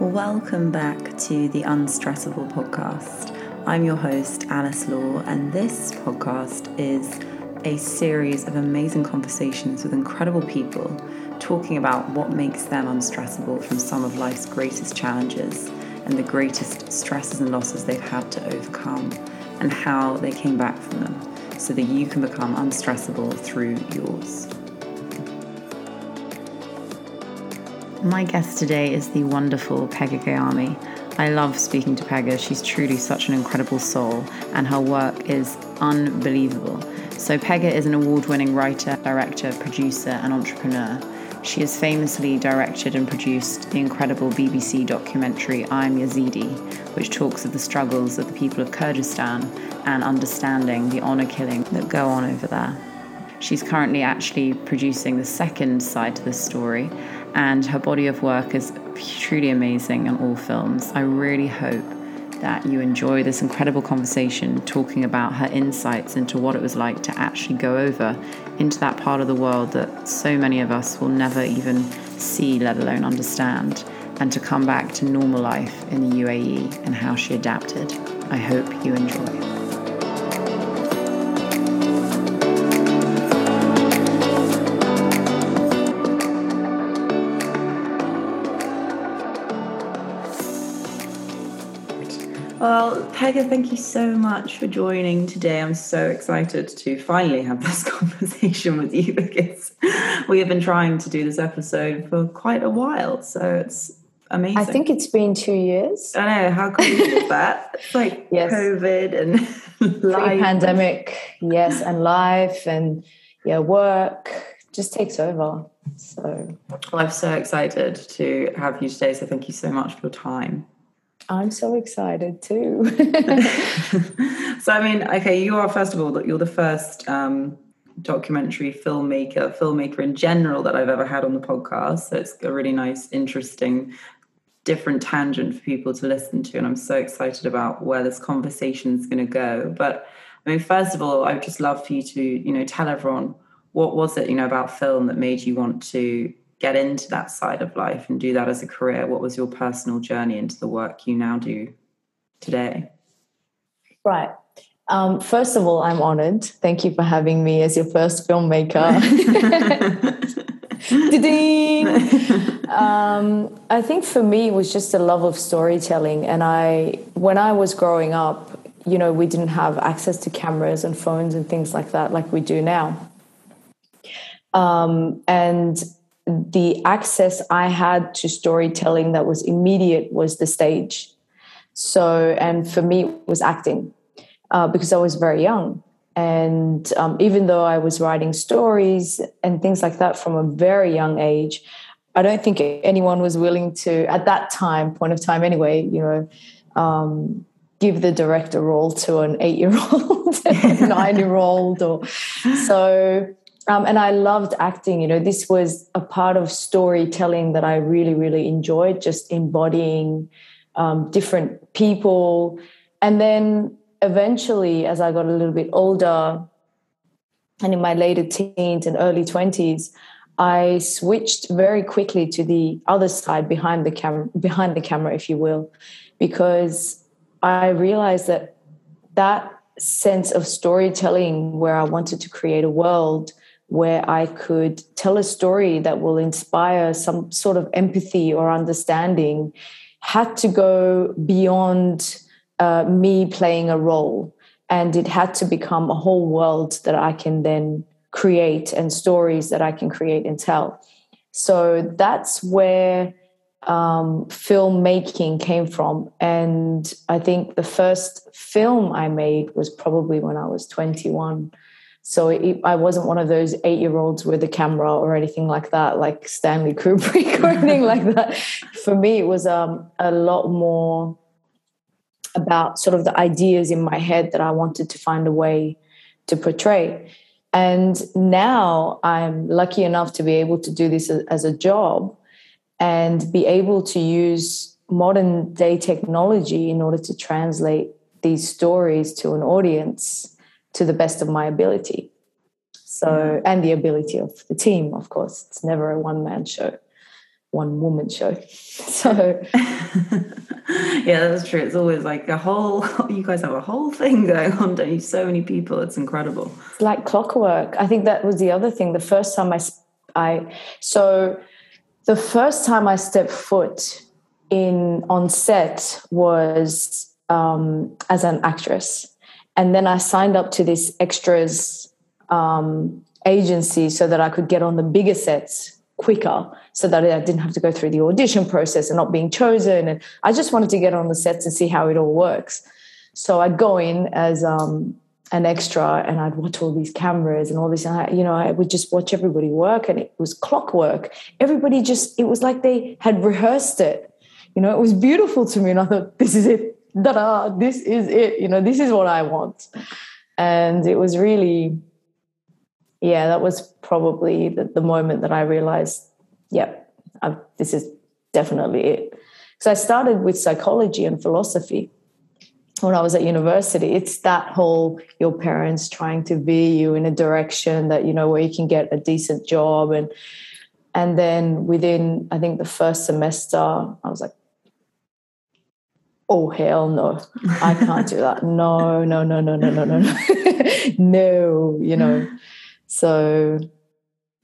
Welcome back to the Unstressable podcast. I'm your host, Alice Law, and this podcast is a series of amazing conversations with incredible people talking about what makes them unstressable from some of life's greatest challenges and the greatest stresses and losses they've had to overcome, and how they came back from them so that you can become unstressable through yours. My guest today is the wonderful Pegah Gayami. I love speaking to Pegah. She's truly such an incredible soul, and her work is unbelievable. So, Pegah is an award winning writer, director, producer, and entrepreneur. She has famously directed and produced the incredible BBC documentary I'm Yazidi, which talks of the struggles of the people of Kurdistan and understanding the honour killing that go on over there. She's currently actually producing the second side to this story and her body of work is truly amazing on all films. I really hope that you enjoy this incredible conversation talking about her insights into what it was like to actually go over into that part of the world that so many of us will never even see, let alone understand, and to come back to normal life in the UAE and how she adapted. I hope you enjoy. Thank you so much for joining today. I'm so excited to finally have this conversation with you because we have been trying to do this episode for quite a while. So it's amazing. I think it's been two years. I know. How crazy is that? It's like yes. COVID and life. pandemic, yes, and life and yeah, work just takes over. So well, I'm so excited to have you today. So thank you so much for your time. I'm so excited too. so, I mean, okay, you are, first of all, that you're the first um, documentary filmmaker, filmmaker in general that I've ever had on the podcast. So, it's a really nice, interesting, different tangent for people to listen to. And I'm so excited about where this conversation is going to go. But, I mean, first of all, I would just love for you to, you know, tell everyone what was it, you know, about film that made you want to get into that side of life and do that as a career? What was your personal journey into the work you now do today? Right. Um, first of all, I'm honored. Thank you for having me as your first filmmaker. um, I think for me, it was just a love of storytelling. And I, when I was growing up, you know, we didn't have access to cameras and phones and things like that, like we do now. Um, and the access I had to storytelling that was immediate was the stage. So, and for me, it was acting uh, because I was very young. And um, even though I was writing stories and things like that from a very young age, I don't think anyone was willing to, at that time, point of time anyway, you know, um, give the director role to an eight year old, nine year old. Or so um, and I loved acting. You know, this was a part of storytelling that I really, really enjoyed, just embodying um, different people. And then eventually, as I got a little bit older and in my later teens and early 20s, I switched very quickly to the other side behind the camera, behind the camera, if you will, because I realized that that sense of storytelling where I wanted to create a world where I could tell a story that will inspire some sort of empathy or understanding had to go beyond uh, me playing a role. And it had to become a whole world that I can then create and stories that I can create and tell. So that's where um, filmmaking came from. And I think the first film I made was probably when I was 21. So it, I wasn't one of those eight year olds with a camera or anything like that, like Stanley Kubrick or anything like that. For me, it was um, a lot more about sort of the ideas in my head that I wanted to find a way to portray. And now I'm lucky enough to be able to do this as a job and be able to use modern day technology in order to translate these stories to an audience to the best of my ability. So, and the ability of the team, of course, it's never a one man show. one woman show. So yeah, that's true. It's always like a whole. You guys have a whole thing going on, don't you? So many people. It's incredible. It's like clockwork. I think that was the other thing. The first time I, I so the first time I stepped foot in on set was um, as an actress, and then I signed up to this extras um, agency so that I could get on the bigger sets quicker so that I didn't have to go through the audition process and not being chosen. And I just wanted to get on the sets and see how it all works. So I'd go in as um, an extra and I'd watch all these cameras and all this. And I, you know, I would just watch everybody work and it was clockwork. Everybody just, it was like they had rehearsed it. You know, it was beautiful to me. And I thought, this is it. Da-da, this is it. You know, this is what I want. And it was really, yeah, that was probably the, the moment that I realized, yep, yeah, this is definitely it. So I started with psychology and philosophy when I was at university. It's that whole your parents trying to veer you in a direction that you know where you can get a decent job and and then within I think the first semester I was like oh hell no. I can't do that. No no no no no no no no. You know. So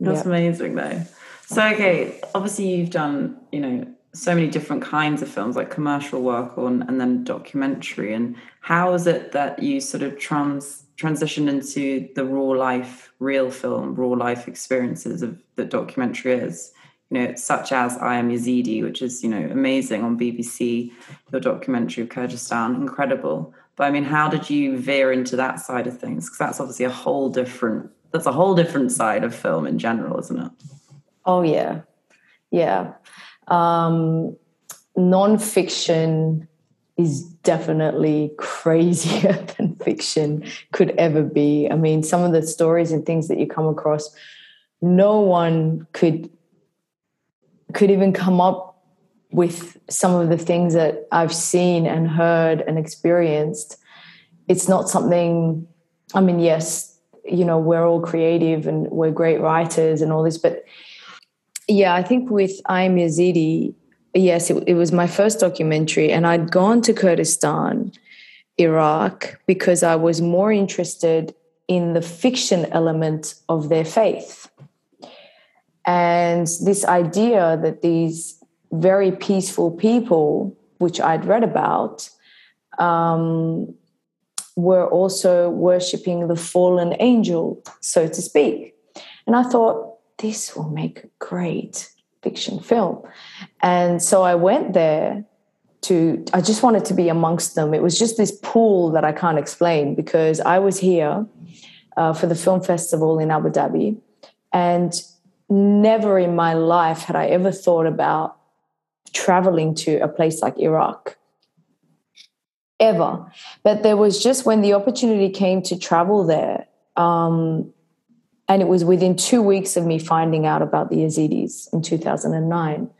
that's yeah. amazing though. So okay obviously you've done you know so many different kinds of films like commercial work on and then documentary. And how is it that you sort of trans transition into the raw life real film raw life experiences of that documentary is you know such as i am yazidi which is you know amazing on bbc your documentary of Kurdistan incredible. But i mean how did you veer into that side of things? Because that's obviously a whole different that's a whole different side of film in general isn't it? Oh yeah. Yeah. Um, nonfiction is definitely crazier than fiction could ever be. I mean, some of the stories and things that you come across, no one could could even come up with some of the things that I've seen and heard and experienced. It's not something. I mean, yes, you know, we're all creative and we're great writers and all this, but yeah, I think with I'm Yazidi, yes, it, it was my first documentary, and I'd gone to Kurdistan, Iraq, because I was more interested in the fiction element of their faith. And this idea that these very peaceful people, which I'd read about, um, were also worshipping the fallen angel, so to speak. And I thought, this will make a great fiction film. And so I went there to, I just wanted to be amongst them. It was just this pool that I can't explain because I was here uh, for the film festival in Abu Dhabi. And never in my life had I ever thought about traveling to a place like Iraq. Ever. But there was just when the opportunity came to travel there, um, and it was within two weeks of me finding out about the Yazidis in 2009.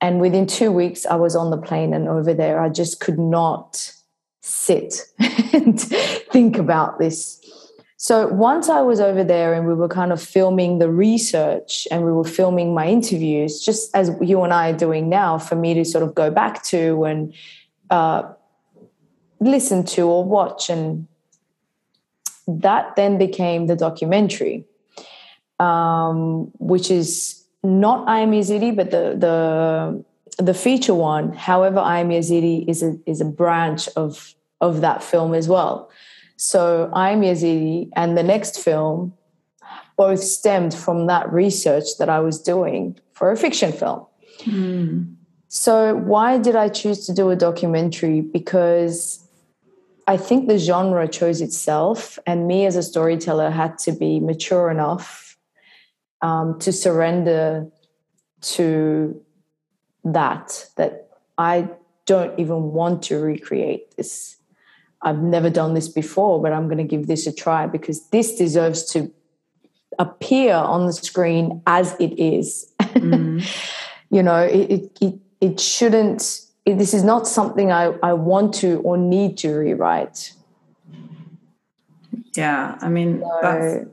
And within two weeks, I was on the plane and over there. I just could not sit and think about this. So once I was over there and we were kind of filming the research and we were filming my interviews, just as you and I are doing now, for me to sort of go back to and uh, listen to or watch and that then became the documentary, um, which is not I Am Yazidi, but the the the feature one. However, I Am Yazidi is a is a branch of of that film as well. So I Am Yazidi and the next film both stemmed from that research that I was doing for a fiction film. Mm. So why did I choose to do a documentary? Because I think the genre chose itself, and me as a storyteller had to be mature enough um, to surrender to that, that I don't even want to recreate this. I've never done this before, but I'm going to give this a try because this deserves to appear on the screen as it is. Mm. you know, it, it, it shouldn't this is not something I, I want to or need to rewrite. Yeah, I mean, so,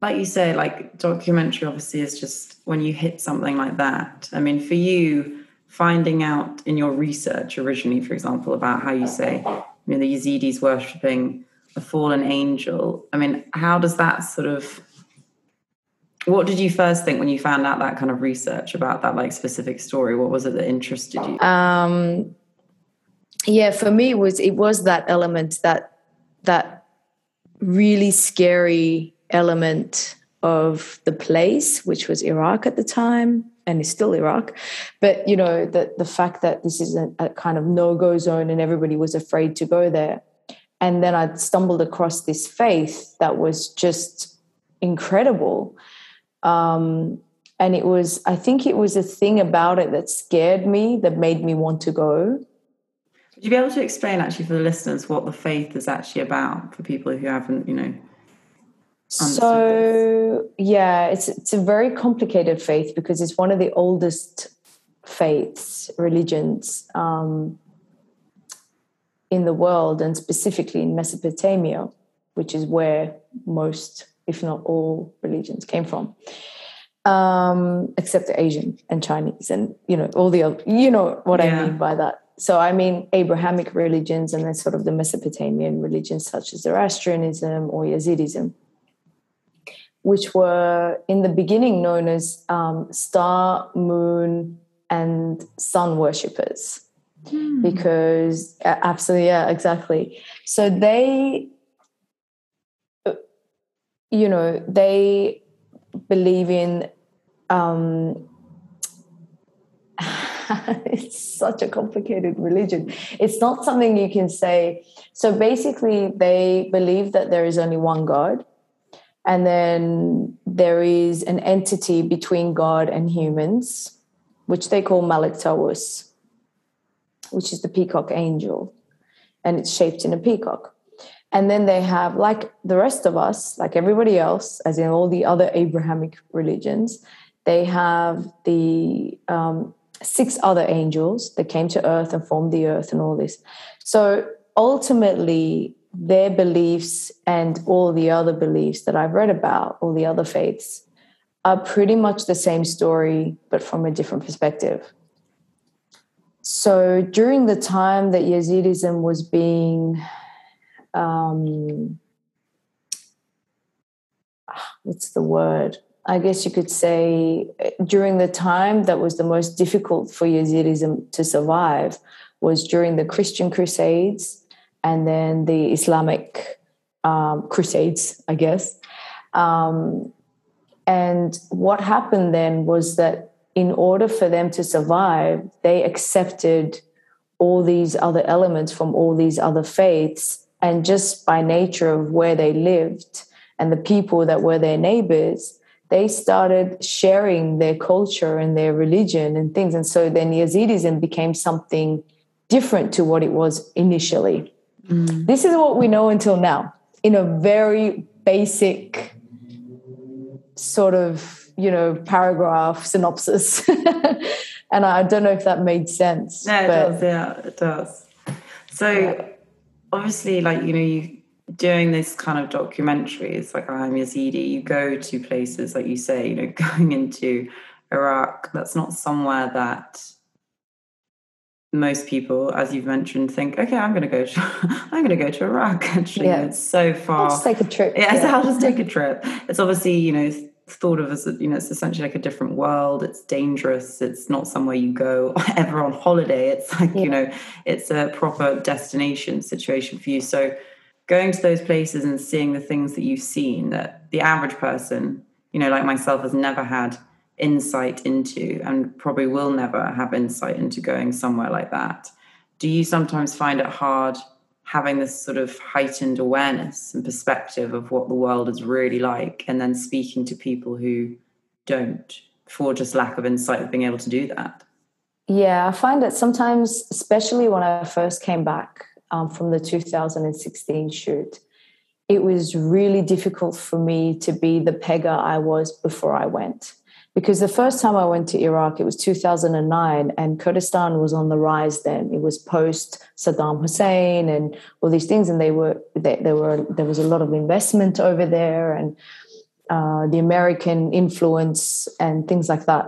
like you say, like documentary obviously is just when you hit something like that. I mean, for you, finding out in your research originally, for example, about how you say, you know, the Yazidis worshipping a fallen angel. I mean, how does that sort of what did you first think when you found out that kind of research about that like specific story? What was it that interested you? Um, yeah, for me it was it was that element that that really scary element of the place, which was Iraq at the time and is still Iraq. But you know, the the fact that this is a, a kind of no-go zone and everybody was afraid to go there. And then I stumbled across this faith that was just incredible. Um, and it was, I think it was a thing about it that scared me that made me want to go. Would you be able to explain actually for the listeners what the faith is actually about for people who haven't, you know, so yeah, it's it's a very complicated faith because it's one of the oldest faiths, religions um, in the world, and specifically in Mesopotamia, which is where most, if not all, religions came from. Um, except the Asian and Chinese, and you know all the other, you know what yeah. I mean by that. So I mean Abrahamic religions, and then sort of the Mesopotamian religions such as Zoroastrianism or Yazidism which were in the beginning known as um, star, moon, and sun worshippers. Hmm. Because, absolutely, yeah, exactly. So they, you know, they believe in. Um, it's such a complicated religion. It's not something you can say. So basically, they believe that there is only one God and then there is an entity between God and humans, which they call Malak Tawus, which is the peacock angel. And it's shaped in a peacock. And then they have, like the rest of us, like everybody else, as in all the other Abrahamic religions, they have the um, six other angels that came to earth and formed the earth and all this. So ultimately, their beliefs and all the other beliefs that I've read about, all the other faiths, are pretty much the same story, but from a different perspective. So during the time that Yazidism was being, um, what's the word? I guess you could say during the time that was the most difficult for Yazidism to survive was during the Christian Crusades and then the Islamic um, Crusades, I guess. Um, and what happened then was that in order for them to survive, they accepted all these other elements from all these other faiths. And just by nature of where they lived and the people that were their neighbors, they started sharing their culture and their religion and things. And so then Yazidism became something different to what it was initially. Mm. This is what we know until now in a very basic sort of, you know, paragraph synopsis. and I don't know if that made sense. No, it but, does. Yeah, it does. So yeah. obviously, like, you know, you doing this kind of documentaries like I'm Yazidi, you go to places like you say, you know, going into Iraq, that's not somewhere that most people, as you've mentioned, think, okay, I'm going to go. To, I'm going to go to Iraq. Actually, yeah. it's so far. I'll just take a trip. Yeah, yeah. So I'll just take a trip. It's obviously, you know, thought of as you know, it's essentially like a different world. It's dangerous. It's not somewhere you go ever on holiday. It's like yeah. you know, it's a proper destination situation for you. So going to those places and seeing the things that you've seen that the average person, you know, like myself, has never had insight into and probably will never have insight into going somewhere like that. Do you sometimes find it hard having this sort of heightened awareness and perspective of what the world is really like and then speaking to people who don't for just lack of insight of being able to do that? Yeah, I find that sometimes, especially when I first came back um, from the 2016 shoot, it was really difficult for me to be the Pegah I was before I went because the first time I went to Iraq, it was 2009, and Kurdistan was on the rise then. It was post Saddam Hussein and all these things, and they were they, there were there was a lot of investment over there, and uh, the American influence and things like that.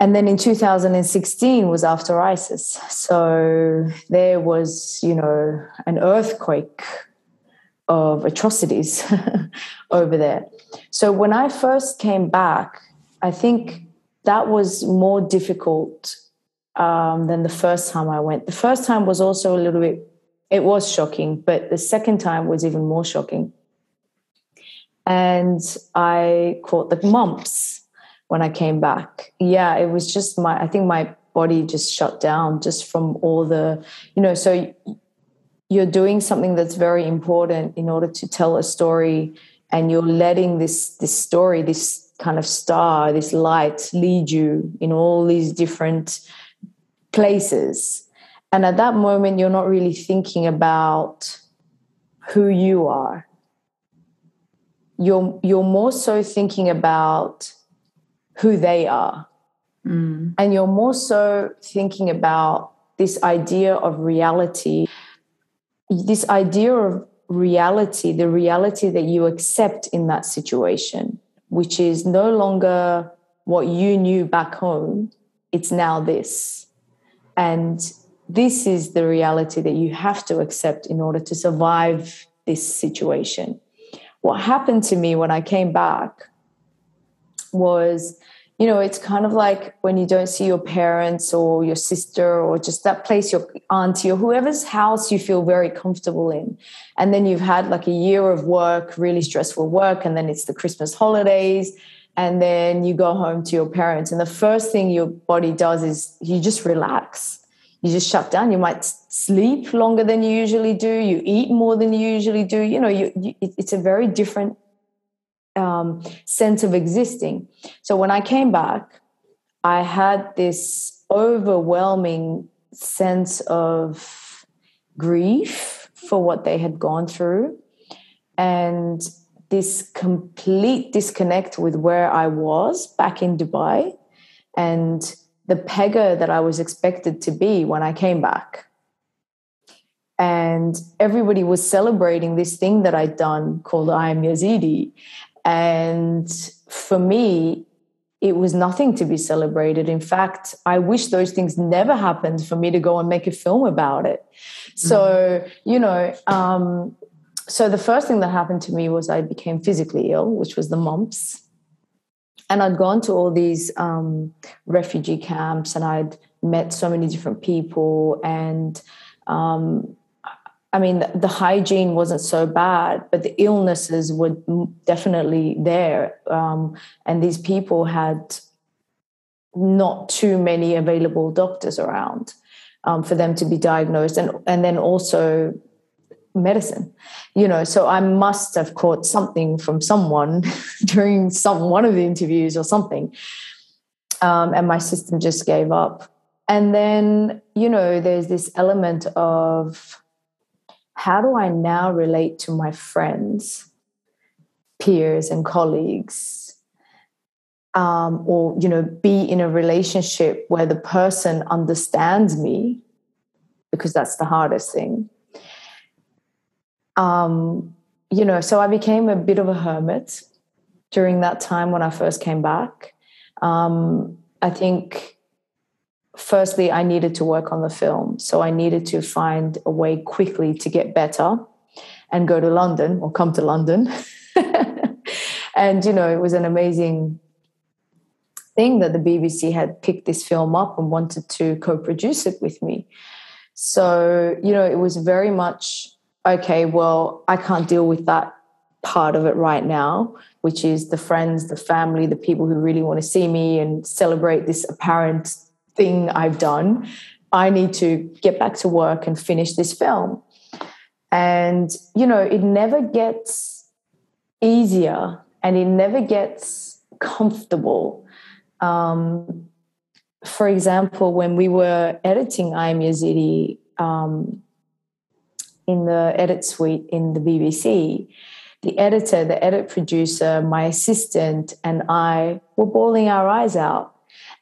And then in 2016 was after ISIS. So there was, you know, an earthquake of atrocities over there. So when I first came back, I think that was more difficult um, than the first time I went. The first time was also a little bit, it was shocking, but the second time was even more shocking. And I caught the mumps when I came back. Yeah, it was just my, I think my body just shut down just from all the, you know, so you're doing something that's very important in order to tell a story and you're letting this this story this kind of star this light lead you in all these different places. And at that moment you're not really thinking about who you are. You're you're more so thinking about who they are. Mm. and you're more so thinking about this idea of reality. This idea of reality, the reality that you accept in that situation, which is no longer what you knew back home, it's now this. And this is the reality that you have to accept in order to survive this situation. What happened to me when I came back was you know, it's kind of like when you don't see your parents or your sister or just that place, your auntie or whoever's house you feel very comfortable in. And then you've had like a year of work, really stressful work, and then it's the Christmas holidays. And then you go home to your parents. And the first thing your body does is you just relax. You just shut down. You might sleep longer than you usually do. You eat more than you usually do. You know, you, you, it's a very different um, sense of existing. So when I came back, I had this overwhelming sense of grief for what they had gone through and this complete disconnect with where I was back in Dubai and the Pegah that I was expected to be when I came back. And everybody was celebrating this thing that I'd done called I Am Yazidi. And for me, it was nothing to be celebrated. In fact, I wish those things never happened for me to go and make a film about it. So, mm-hmm. you know, um, so the first thing that happened to me was I became physically ill, which was the mumps. And I'd gone to all these um, refugee camps and I'd met so many different people. And um, I mean, the hygiene wasn't so bad, but the illnesses were definitely there. Um, and these people had not too many available doctors around um, for them to be diagnosed, and and then also medicine. You know, so I must have caught something from someone during some one of the interviews or something, um, and my system just gave up. And then you know, there's this element of how do I now relate to my friends, peers, and colleagues? Um, or you know be in a relationship where the person understands me because that's the hardest thing um, you know so i became a bit of a hermit during that time when i first came back um, i think firstly, I needed to work on the film. So I needed to find a way quickly to get better and go to London or come to London. and, you know, it was an amazing thing that the BBC had picked this film up and wanted to co produce it with me. So, you know, it was very much okay, well, I can't deal with that part of it right now, which is the friends, the family, the people who really want to see me and celebrate this apparent thing I've done. I need to get back to work and finish this film. And, you know, it never gets easier and it never gets comfortable. Um, for example, when we were editing I Am Yazidi um, in the edit suite in the BBC, the editor, the edit producer, my assistant, and I were bawling our eyes out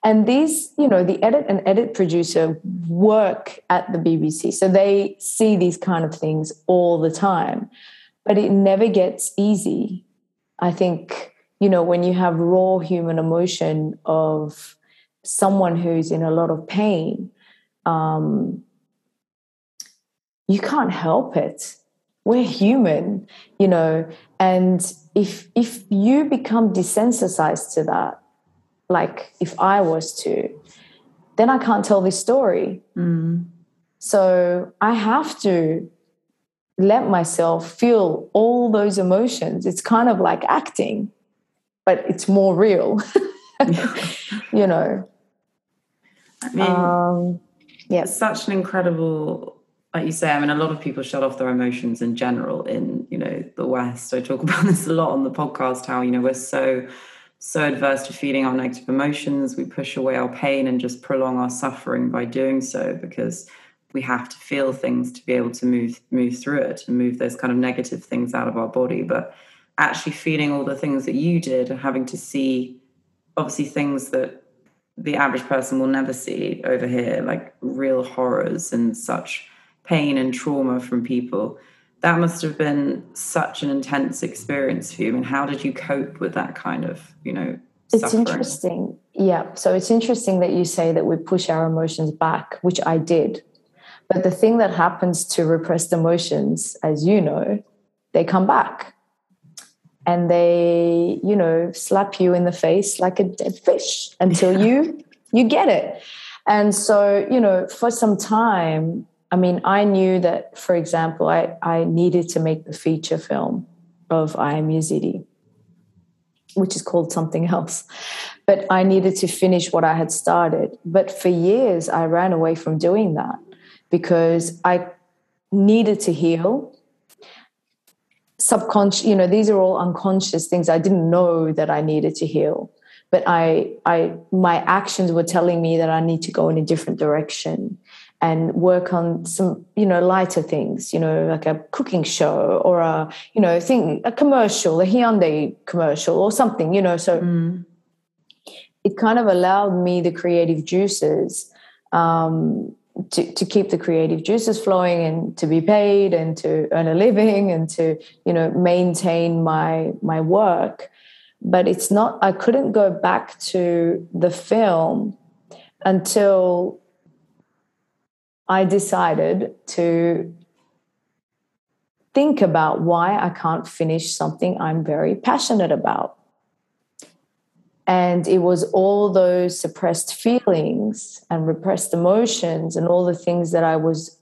and these, you know, the edit and edit producer work at the BBC. So they see these kind of things all the time. But it never gets easy. I think, you know, when you have raw human emotion of someone who's in a lot of pain, um, you can't help it. We're human, you know, and if if you become desensitized to that, like if I was to, then I can't tell this story. Mm. So I have to let myself feel all those emotions. It's kind of like acting, but it's more real, you know. I mean, Um, yeah. such an incredible like you say i mean a lot of people shut off their emotions in general in you know the west i talk about this a lot on the podcast how you know we're so so adverse to feeling our negative emotions we push away our pain and just prolong our suffering by doing so because we have to feel things to be able to move move through it and move those kind of negative things out of our body but actually feeling all the things that you did and having to see obviously things that the average person will never see over here, like real horrors and such pain and trauma from people. That must have been such an intense experience for you. And how did you cope with that kind of, you know, It's suffering? interesting. Yeah. So it's interesting that you say that we push our emotions back, which I did. But the thing that happens to repressed emotions, as you know, they come back and they, you know, slap you in the face like a dead fish until you you get it. And so, you know, for some time, I mean, I knew that, for example, I, I needed to make the feature film of I Am Yazidi which is called something else. But I needed to finish what I had started. But for years, I ran away from doing that because I needed to heal. Subconscious, you know, these are all unconscious things I didn't know that I needed to heal. But I, I, my actions were telling me that I need to go in a different direction and work on some you know lighter things you know like a cooking show or a you know thing a commercial a Hyundai commercial or something you know so Mm. it kind of allowed me the creative juices um, to, to keep the creative juices flowing and to be paid and to earn a living and to you know maintain my my work but it's not i couldn't go back to the film until I decided to think about why I can't finish something I'm very passionate about. And it was all those suppressed feelings and repressed emotions and all the things that I was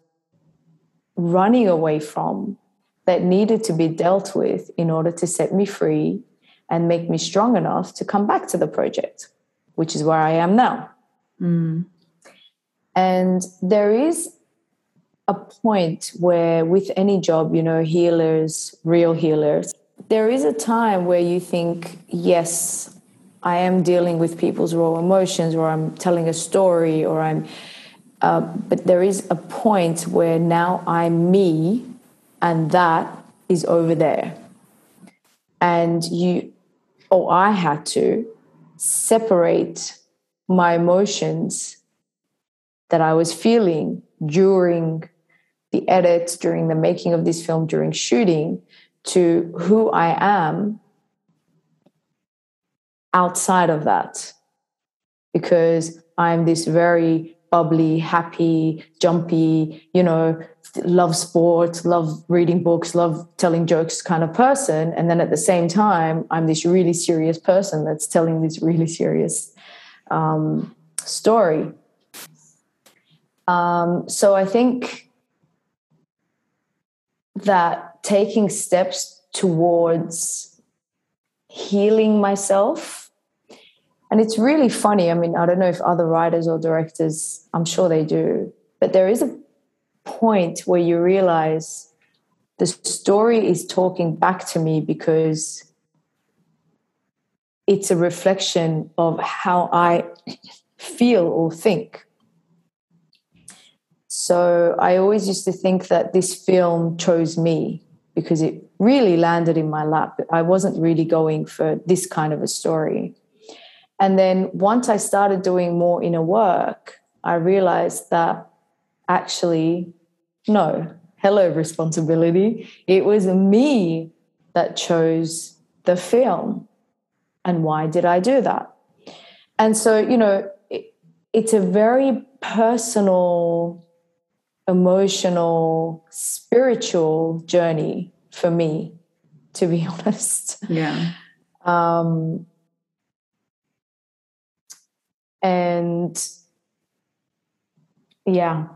running away from that needed to be dealt with in order to set me free and make me strong enough to come back to the project, which is where I am now. Mm. And there is a point where, with any job, you know, healers, real healers, there is a time where you think, yes, I am dealing with people's raw emotions, or I'm telling a story, or I'm, uh, but there is a point where now I'm me, and that is over there. And you, or I had to separate my emotions that I was feeling during the edits, during the making of this film, during shooting, to who I am outside of that. Because I'm this very bubbly, happy, jumpy, you know, love sports, love reading books, love telling jokes kind of person. And then at the same time, I'm this really serious person that's telling this really serious um, story. Um, so I think that taking steps towards healing myself, and it's really funny. I mean, I don't know if other writers or directors, I'm sure they do, but there is a point where you realize the story is talking back to me because it's a reflection of how I feel or think. So I always used to think that this film chose me because it really landed in my lap. I wasn't really going for this kind of a story. And then once I started doing more inner work, I realized that actually, no, hello, responsibility. It was me that chose the film. And why did I do that? And so, you know, it, it's a very personal, emotional, spiritual journey for me, to be honest. Yeah. Um, and yeah,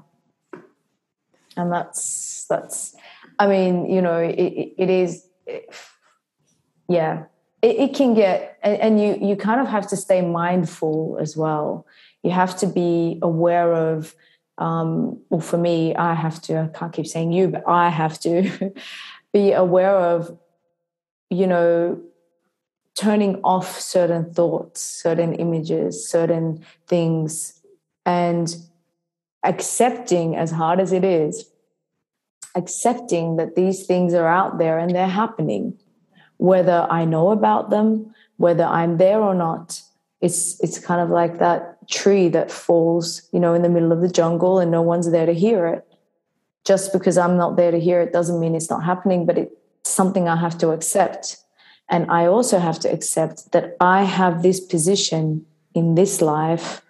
and that's that's. I mean, you know, it, it is. It, yeah, it, it, can get, and, and you you kind of have to stay mindful as well. You have to be aware of. Um, well, for me, I have to. I can't keep saying you, but I have to be aware of, you know, turning off certain thoughts, certain images, certain things, and accepting, as hard as it is, accepting that these things are out there and they're happening, whether I know about them, whether I'm there or not. It's it's kind of like that tree that falls, you know, in the middle of the jungle and no one's there to hear it. Just because I'm not there to hear it doesn't mean it's not happening, but it's something I have to accept and I also have to accept that I have this position in this life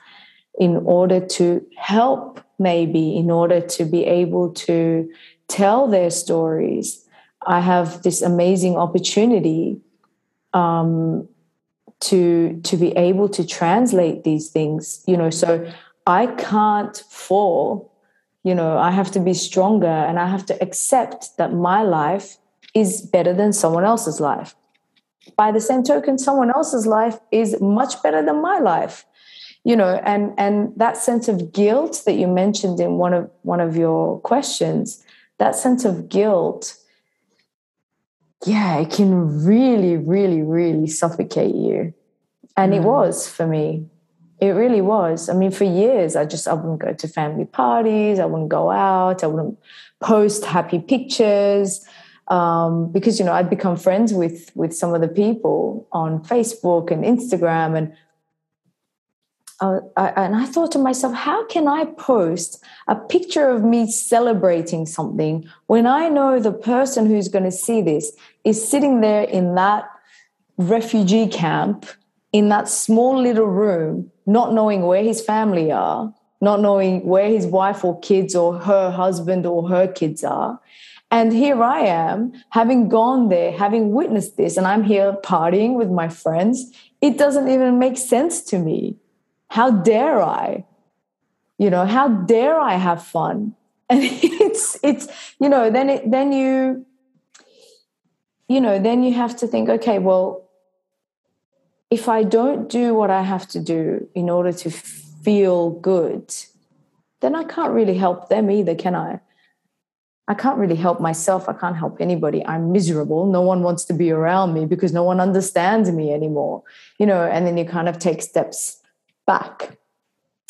in order to help, maybe, in order to be able to tell their stories. I have this amazing opportunity um, to to be able to translate these things. You know, so I can't fall. You know, I have to be stronger, and I have to accept that my life is better than someone else's life by the same token someone else's life is much better than my life you know and and that sense of guilt that you mentioned in one of one of your questions that sense of guilt yeah it can really really really suffocate you. And mm. it was for me. It really was. I mean for years i just i wouldn't go to family parties. I wouldn't go out. I wouldn't post happy pictures um, because you know I'd become friends with with some of the people on Facebook and Instagram, and uh, I, and I thought to myself, how can I post a picture of me celebrating something when I know the person who's going to see this is sitting there in that refugee camp in that small little room, not knowing where his family are, not knowing where his wife or kids or her husband or her kids are and here I am, having gone there, having witnessed this, and I'm here partying with my friends. It doesn't even make sense to me. How dare I? You know, how dare I have fun? And it's it's you know, then it then you you know, then you have to think, okay, well, if I don't do what I have to do in order to feel good, then I can't really help them either, can I? I can't really help myself. I can't help anybody. I'm miserable. No one wants to be around me because no one understands me anymore. You know, and then you kind of take steps back.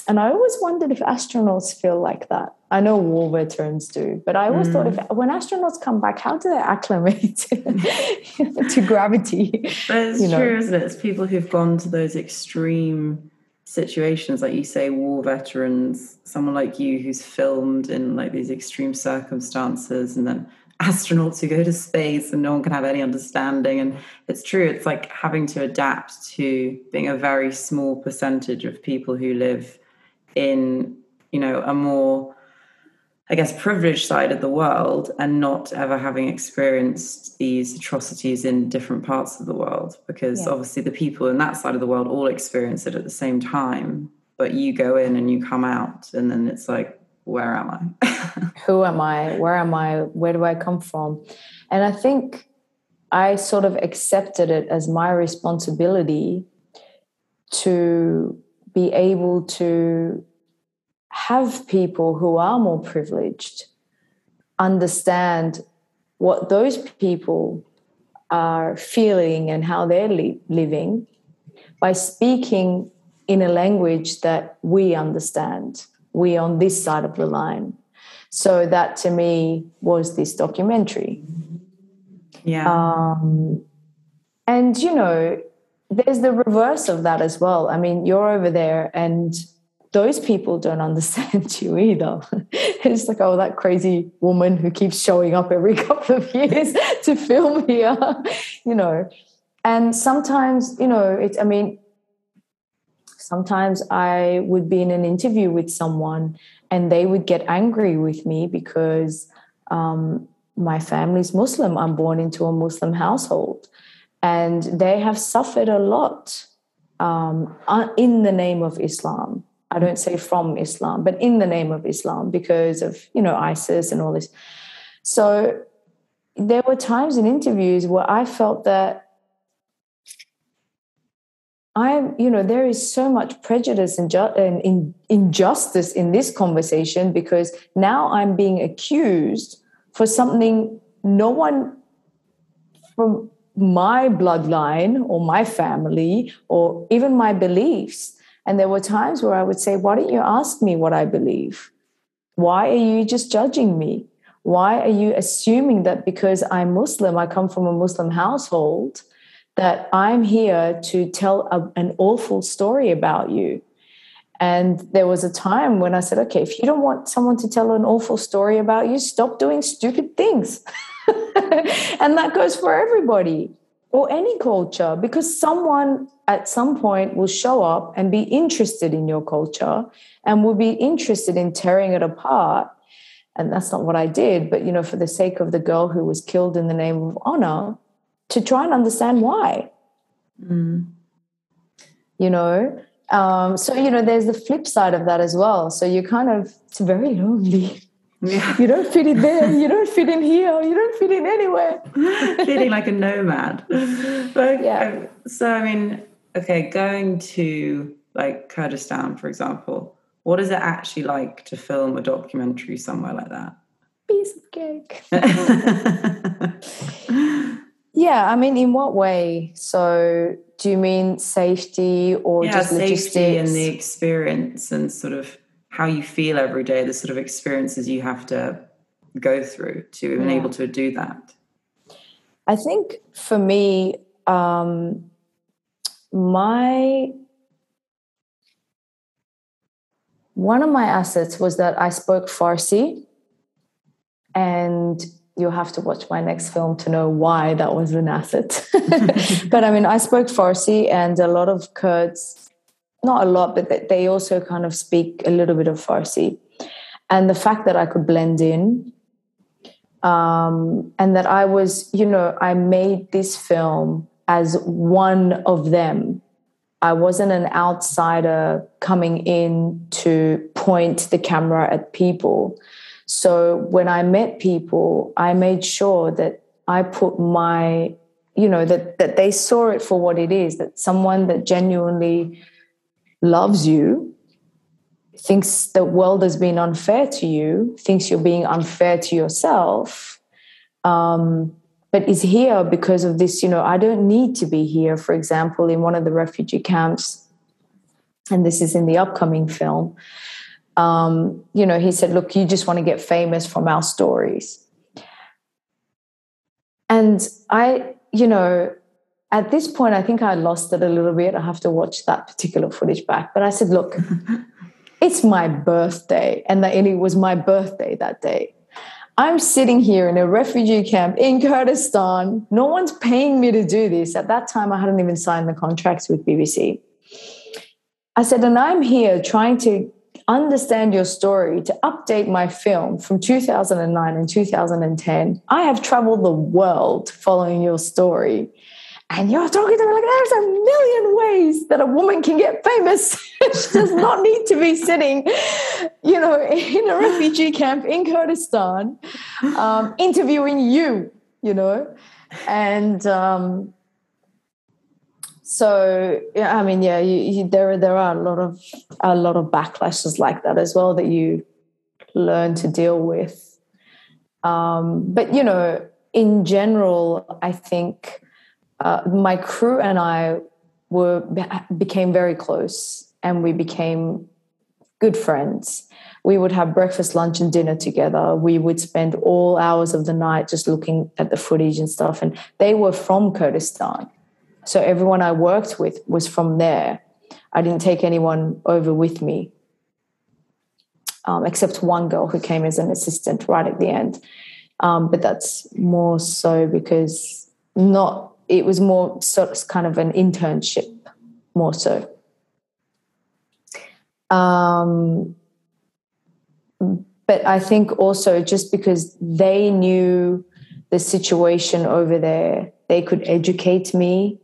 And I always wondered if astronauts feel like that. I know war veterans do, but I always mm. thought if mm. when astronauts come back, how do they acclimate to gravity? But it's you know? true, isn't it? It's people who've gone to those extreme situations like you say war veterans someone like you who's filmed in like these extreme circumstances and then astronauts who go to space and no one can have any understanding and it's true it's like having to adapt to being a very small percentage of people who live in you know a more I guess, privileged side of the world and not ever having experienced these atrocities in different parts of the world. Because yeah. obviously, the people in that side of the world all experience it at the same time. But you go in and you come out, and then it's like, where am I? Who am I? Where am I? Where do I come from? And I think I sort of accepted it as my responsibility to be able to have people who are more privileged understand what those people are feeling and how they're li- living by speaking in a language that we understand, we on this side of the line. So that to me was this documentary. Yeah. Um, and you know, there's the reverse of that as well. I mean, you're over there and those people don't understand you either. it's like, oh, that crazy woman who keeps showing up every couple of years to film here, you know. and sometimes you know it i mean sometimes i would be in an interview with someone and they would get angry with me because um, my family's muslim. I'm born into a muslim household. And they have suffered a lot um, in the name of islam. I don't say from islam but in the name of islam because of you know isis and all this. So there were times in interviews where i felt that I'm, you know, there is so much prejudice and, ju- and in, injustice in this conversation because now I'm being accused for something no one from my bloodline or my family or even my beliefs. And there were times where I would say, Why don't you ask me what I believe? Why are you just judging me? Why are you assuming that because I'm Muslim, I come from a Muslim household? That I'm here to tell a, an awful story about you. And there was a time when I said, okay, if you don't want someone to tell an awful story about you, stop doing stupid things. and that goes for everybody or any culture because someone at some point will show up and be interested in your culture and will be interested in tearing it apart and that's not what i did but you know for the sake of the girl who was killed in the name of honor to try and understand why. Mm. You know, um, so you know, there's the flip side of that as well. So you kind of it's very lonely. Yeah. You don't fit in there. You don't fit in here. You don't fit in anywhere. Feeling like a nomad. But yeah. Um, so I mean, okay, going to like Kurdistan, for example, what is it actually like to film a documentary somewhere like that? Piece of cake. Yeah, I mean, in what way? So, do you mean safety or yeah, just safety and the experience and sort of how you feel every day, the sort of experiences you have to go through to yeah. be able to do that? I think for me, um, my one of my assets was that I spoke Farsi and you'll have to watch my next film to know why that was an asset. but I mean, I spoke Farsi, and a lot of Kurds, not a lot, but they also kind of speak a little bit of Farsi. And the fact that I could blend in, um, and that I was, you know, I made this film as one of them. I wasn't an outsider coming in to point the camera at people. So when I met people, I made sure that I put my, you know, that that they saw it for what it is, that someone that genuinely loves you thinks the world has been unfair to you, thinks you're being unfair to yourself, um, but is here because of this, you know, I don't need to be here. For example, in one of the refugee camps, and this is in the upcoming film, um, you know, he said, Look, you just want to get famous from our stories. And I, you know, at this point, I think I lost it a little bit. I have to watch that particular footage back. But I said, Look, it's my birthday. And, that, and it was my birthday that day. I'm sitting here in a refugee camp in Kurdistan. No one's paying me to do this. At that time, I hadn't even signed the contracts with BBC. I said, and I'm here trying to understand your story, to update my film from 2009 and 2010, I have traveled the world following your story. And you're talking to me like there's a million ways that a woman can get famous. she does not need to be sitting, you know, in a refugee camp in Kurdistan, um, interviewing you, you know. And um, so yeah, I mean, yeah, you, you, there there are a lot of a lot of backlashes like that as well that you learn to deal with. Um, but you know, in general, I think uh, my crew and I were became very close, and we became good friends. We would have breakfast, lunch, and dinner together. We would spend all hours of the night just looking at the footage and stuff. And they were from Kurdistan. So everyone I worked with was from there. I didn't take anyone over with me, um, except one girl who came as an assistant right at the end. Um, but that's more so because not it was more sort of kind of an internship, more so. Um, but I think also just because they knew the situation over there, they could educate me.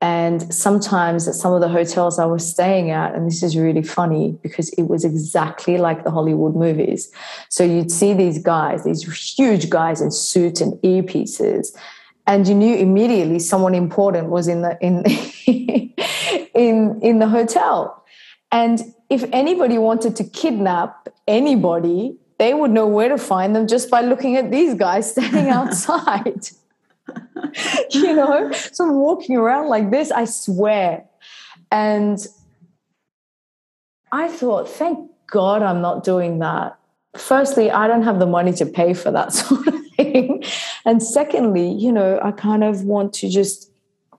And sometimes at some of the hotels I was staying at, and this is really funny because it was exactly like the Hollywood movies. So you'd see these guys, these huge guys in suits and earpieces, and you knew immediately someone important was in the in in in the hotel. And if anybody wanted to kidnap anybody, they would know where to find them just by looking at these guys standing outside. you know, so I'm walking around like this, I swear. And I thought, thank God I'm not doing that. Firstly, I don't have the money to pay for that sort of thing. And secondly, you know, I kind of want to just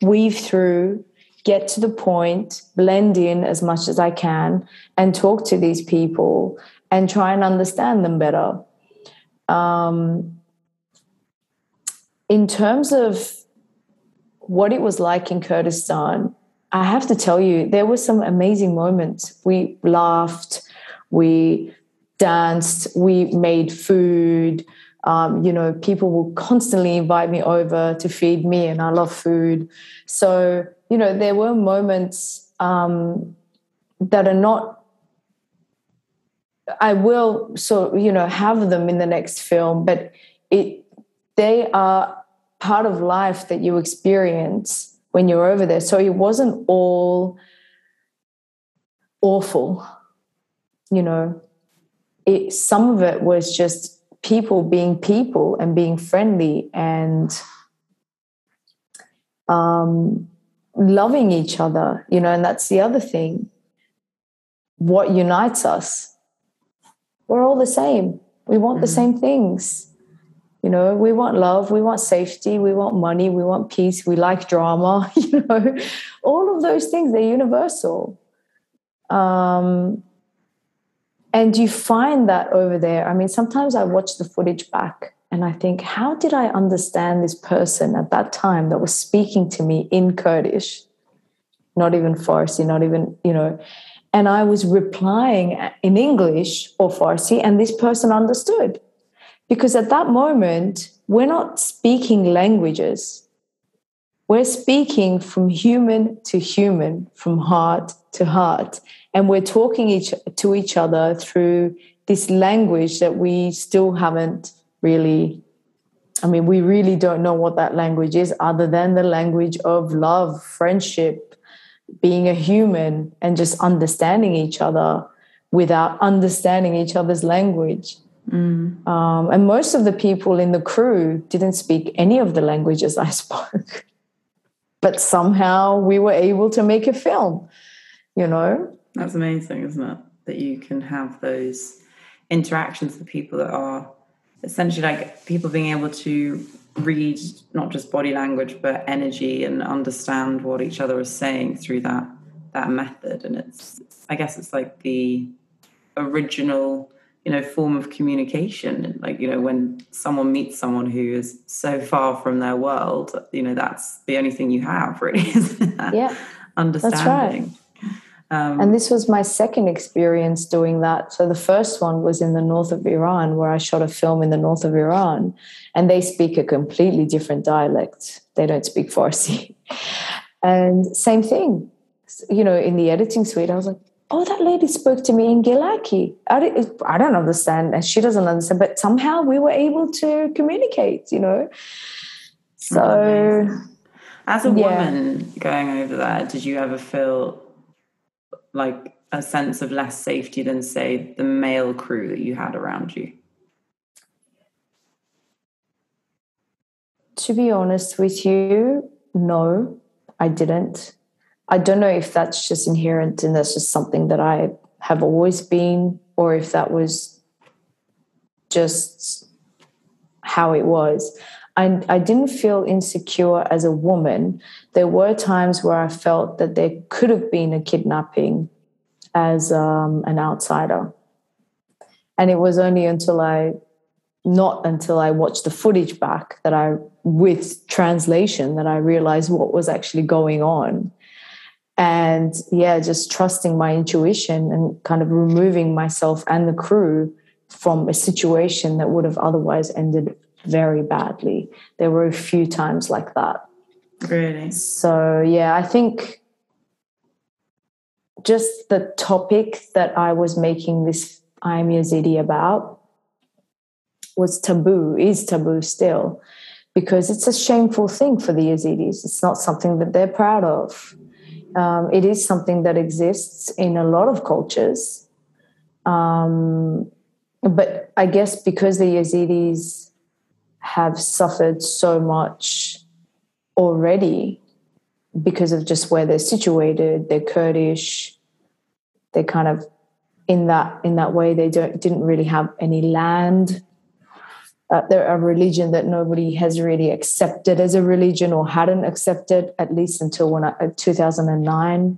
weave through, get to the point, blend in as much as I can, and talk to these people and try and understand them better. Um, in terms of what it was like in Kurdistan, I have to tell you, there were some amazing moments. We laughed, we danced, we made food. Um, you know, people will constantly invite me over to feed me, and I love food. So, you know, there were moments um, that are not. I will so you know have them in the next film, but it they are part of life that you experience when you're over there. So it wasn't all awful, you know. It, some of it was just people being people and being friendly and um, loving each other, you know, and that's the other thing. What unites us? We're all the same. We want mm-hmm. the same things. You know, we want love, we want safety, we want money, we want peace, we like drama, you know, all of those things, they're universal. Um, and you find that over there. I mean, sometimes I watch the footage back and I think, how did I understand this person at that time that was speaking to me in Kurdish? Not even Farsi, not even, you know. And I was replying in English or Farsi, and this person understood. Because at that moment, we're not speaking languages. We're speaking from human to human, from heart to heart. And we're talking each, to each other through this language that we still haven't really, I mean, we really don't know what that language is other than the language of love, friendship, being a human, and just understanding each other without understanding each other's language. Mm. Um, and most of the people in the crew didn't speak any of the languages I spoke. but somehow we were able to make a film, you know? That's amazing, isn't it? That you can have those interactions with people that are essentially like people being able to read not just body language but energy and understand what each other is saying through that that method and it's i guess it's like the original you know form of communication like you know when someone meets someone who is so far from their world you know that's the only thing you have really yeah understanding that's right. Um, and this was my second experience doing that. So the first one was in the north of Iran, where I shot a film in the north of Iran, and they speak a completely different dialect. They don't speak Farsi. And same thing, you know, in the editing suite, I was like, oh, that lady spoke to me in Gilaki. I, I don't understand, and she doesn't understand, but somehow we were able to communicate, you know. So, as a yeah. woman going over there, did you ever feel like a sense of less safety than, say, the male crew that you had around you? To be honest with you, no, I didn't. I don't know if that's just inherent and that's just something that I have always been, or if that was just how it was. I, I didn't feel insecure as a woman. There were times where I felt that there could have been a kidnapping as um, an outsider. And it was only until I not until I watched the footage back that I, with translation, that I realized what was actually going on. And yeah, just trusting my intuition and kind of removing myself and the crew from a situation that would have otherwise ended very badly. There were a few times like that. Really? So, yeah, I think just the topic that I was making this I'm Yazidi about was taboo, is taboo still, because it's a shameful thing for the Yazidis. It's not something that they're proud of. Um, it is something that exists in a lot of cultures. Um, but I guess because the Yazidis have suffered so much already because of just where they're situated, they're Kurdish, they're kind of in that in that way they don't didn't really have any land uh, a religion that nobody has really accepted as a religion or hadn't accepted at least until when I, uh, 2009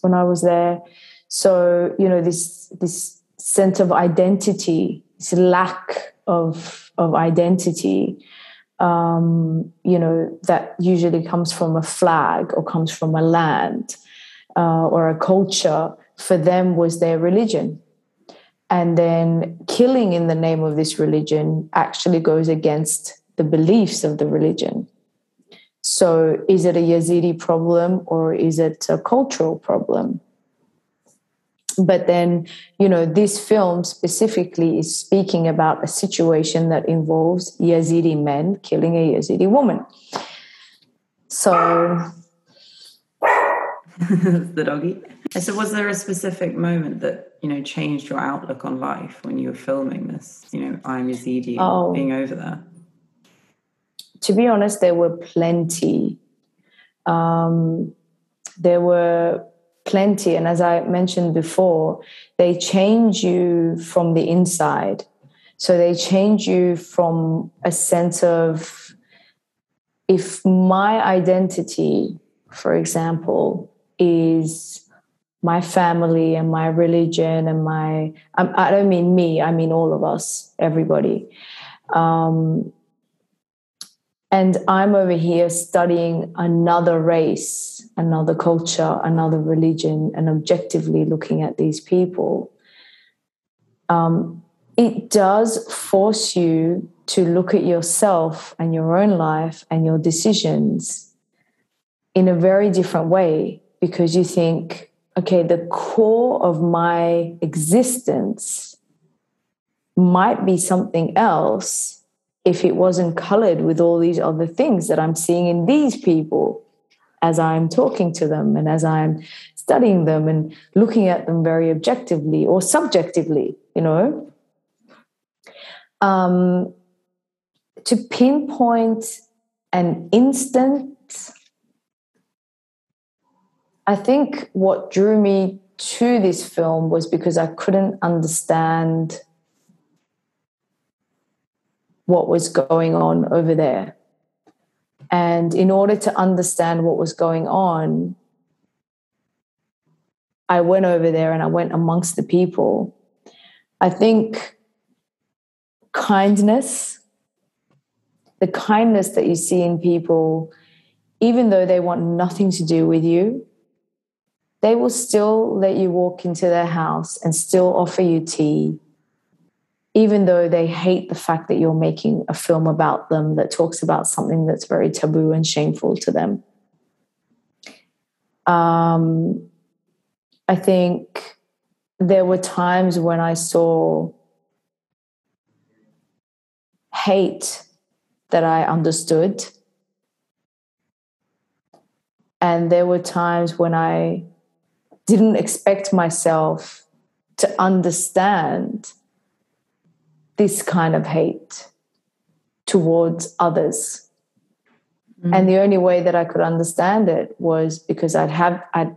when I was there. So you know this this sense of identity, this lack of of identity, um, you know that usually comes from a flag or comes from a land uh, or a culture. For them, was their religion and then killing in the name of this religion actually goes against the beliefs of the religion. So, is it a Yazidi problem or is it a cultural problem? But then, you know, this film specifically is speaking about a situation that involves Yazidi men killing a Yazidi woman. So, the doggy. So, was there a specific moment that you know changed your outlook on life when you were filming this? You know, I'm Yazidi oh, being over there. To be honest, there were plenty. Um, there were plenty, and as I mentioned before, they change you from the inside. So they change you from a sense of if my identity, for example, is my family and my religion and my i don't mean me i mean all of us everybody. Um, and i'm over here studying another race another culture another religion and objectively looking at these people. Um, it does force you to look at yourself and your own life and your decisions in a very different way because you think, okay, the core of my existence might be something else if it wasn't colored with all these other things that I'm seeing in these people as I'm talking to them and as I'm studying them and looking at them very objectively or subjectively, you know. Um, to pinpoint an instant I think what drew me to this film was because I couldn't understand what was going on over there. And in order to understand what was going on, I went over there and I went amongst the people. I think kindness, the kindness that you see in people, even though they want nothing to do with you, they will still let you walk into their house and still offer you tea, even though they hate the fact that you're making a film about them that talks about something that's very taboo and shameful to them. Um, I think there were times when I saw hate that I understood. And there were times when I didn't expect myself to understand this kind of hate towards others. Mm. And the only way that I could understand it was because I'd have I'd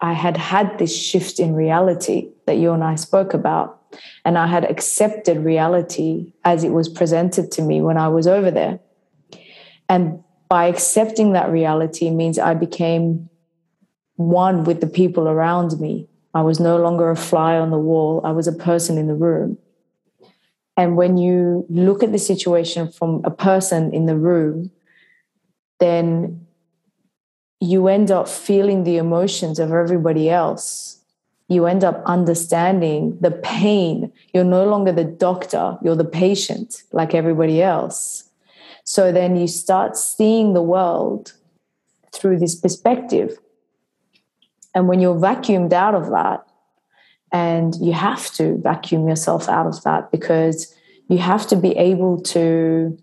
I had had this shift in reality that you and I spoke about. And I had accepted reality as it was presented to me when I was over there. And by accepting that reality means I became one with the people around me. I was no longer a fly on the wall, I was a person in the room. And when you look at the situation from a person in the room, then you end up feeling the emotions of everybody else. You end up understanding the pain. You're no longer the doctor, you're the patient, like everybody else. So then you start seeing the world through this perspective. And when you're vacuumed out of that, and you have to vacuum yourself out of that because you have to be able to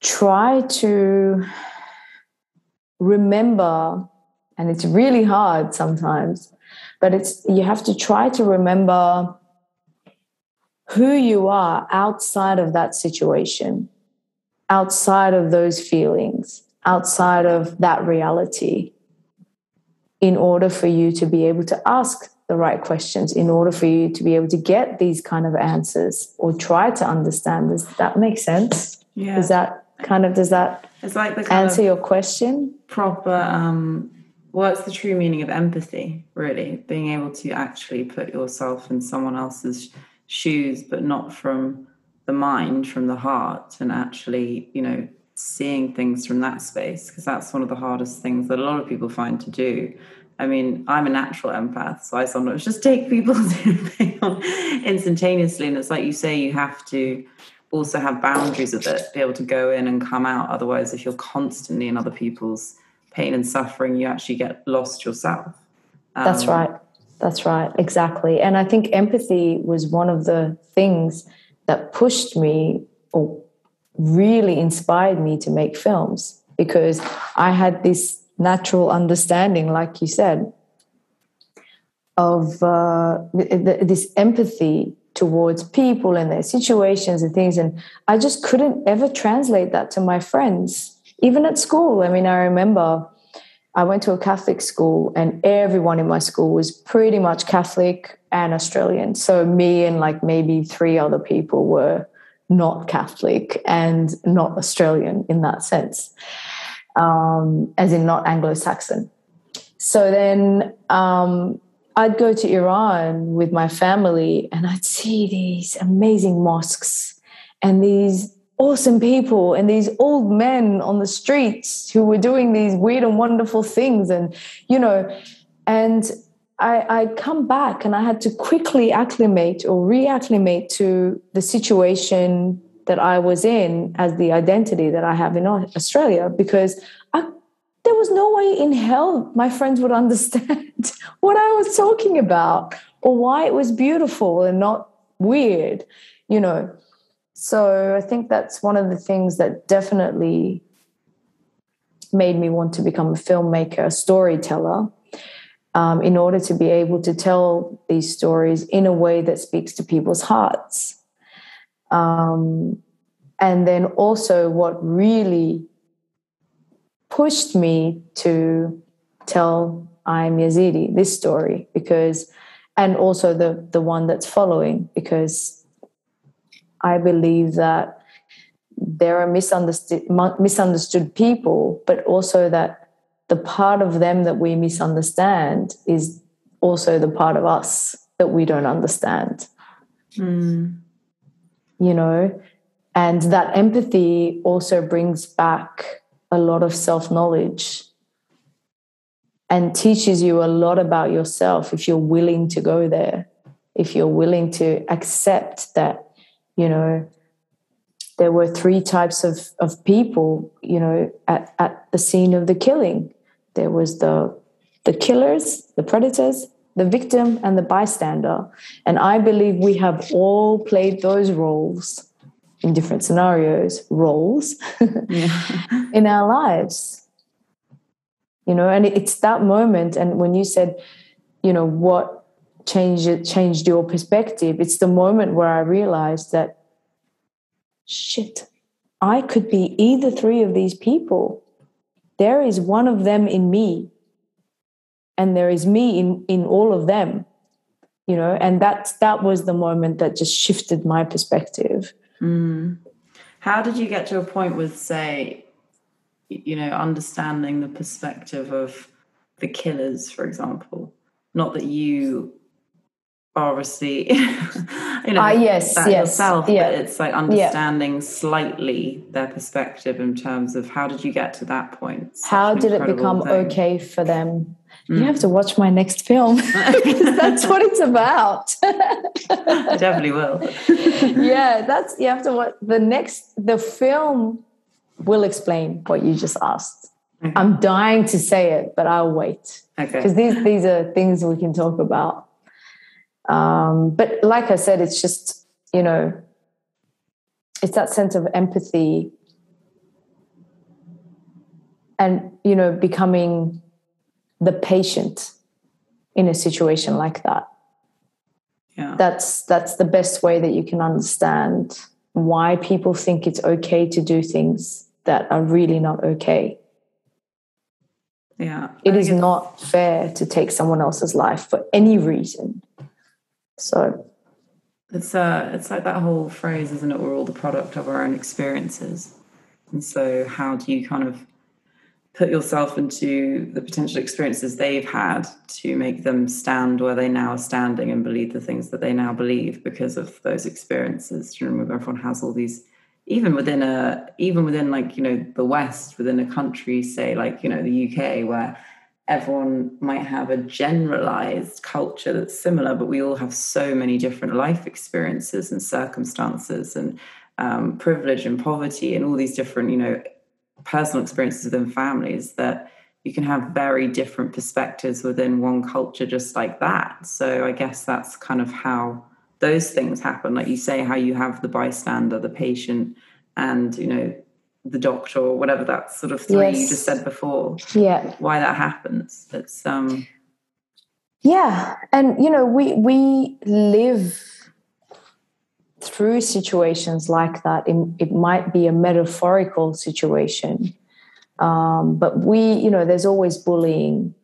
try to remember and it's really hard sometimes but it's you have to try to remember who you are outside of that situation outside of those feelings outside of that reality in order for you to be able to ask the right questions in order for you to be able to get these kind of answers or try to understand does that make sense? Yeah. Does that kind of does that it's like the answer your question? proper um what's the true meaning of empathy really? Being able to actually put yourself in someone else's shoes but not from the mind from the heart and actually you know seeing things from that space because that's one of the hardest things that a lot of people find to do I mean, I'm a natural empath, so I sometimes just take people's pain instantaneously. And it's like you say, you have to also have boundaries with it, be able to go in and come out. Otherwise, if you're constantly in other people's pain and suffering, you actually get lost yourself. Um, That's right. That's right. Exactly. And I think empathy was one of the things that pushed me or really inspired me to make films because I had this natural understanding, like you said, of uh, this empathy towards people and their situations and things. And I just couldn't ever translate that to my friends, even at school. I mean, I remember I went to a Catholic school, and everyone in my school was pretty much Catholic and Australian. So, me and like maybe three other people were not Catholic and not Australian in that sense, um, as in not Anglo Saxon. So then um, I'd go to Iran with my family and I'd see these amazing mosques and these awesome people and these old men on the streets who were doing these weird and wonderful things. And, you know, and I, I'd come back and I had to quickly acclimate or reacclimate to the situation that I was in as the identity that I have in Australia because I there was no way in hell my friends would understand what I was talking about or why it was beautiful and not weird, you know. So I think that's one of the things that definitely made me want to become a filmmaker, a storyteller, um, in order to be able to tell these stories in a way that speaks to people's hearts. Um, and then also, what really pushed me to tell I'm Yazidi this story because, and also the the one that's following because I believe that there are misunderstood misunderstood people, but also that the part of them that we misunderstand is also the part of us that we don't understand. Mm. You know, and that empathy also brings back a lot of self knowledge and teaches you a lot about yourself if you're willing to go there, if you're willing to accept that, you know, there were three types of, of people, you know, at, at the scene of the killing. There was the the killers, the predators, the victim, and the bystander. And I believe we have all played those roles in different scenarios roles in our lives you know and it's that moment and when you said you know what changed changed your perspective it's the moment where i realized that shit i could be either three of these people there is one of them in me and there is me in in all of them you know and that that was the moment that just shifted my perspective Mm. How did you get to a point with, say, you know, understanding the perspective of the killers, for example? Not that you obviously you know Ah, yes, that yes, yourself yeah. but it's like understanding slightly their perspective in terms of how did you get to that point Such How did it become thing. okay for them? You Mm. have to watch my next film. because that's what it's about. i definitely will yeah, that's you have to watch the next the film will explain what you just asked. Okay. I'm dying to say it, but I'll wait. okay because these these are things we can talk about. Um, but like I said, it's just you know, it's that sense of empathy, and you know, becoming the patient in a situation like that. yeah That's that's the best way that you can understand why people think it's okay to do things that are really not okay. yeah It is not fair to take someone else's life for any reason. So, It's uh, it's like that whole phrase, isn't it? We're all the product of our own experiences, and so how do you kind of put yourself into the potential experiences they've had to make them stand where they now are standing and believe the things that they now believe because of those experiences? Do you remember everyone has all these, even within a, even within like you know the West, within a country, say like you know the UK, where everyone might have a generalized culture that's similar, but we all have so many different life experiences and circumstances and um, privilege and poverty and all these different, you know, personal experiences within families that you can have very different perspectives within one culture just like that. So I guess that's kind of how those things happen. Like you say, how you have the bystander, the patient, and, you know, the doctor or whatever that sort of three you just said before yeah. why that happens. It's um Yeah, and you know, we we live through situations like that. It, it might be a metaphorical situation, um, but we, you know, there's always bullying,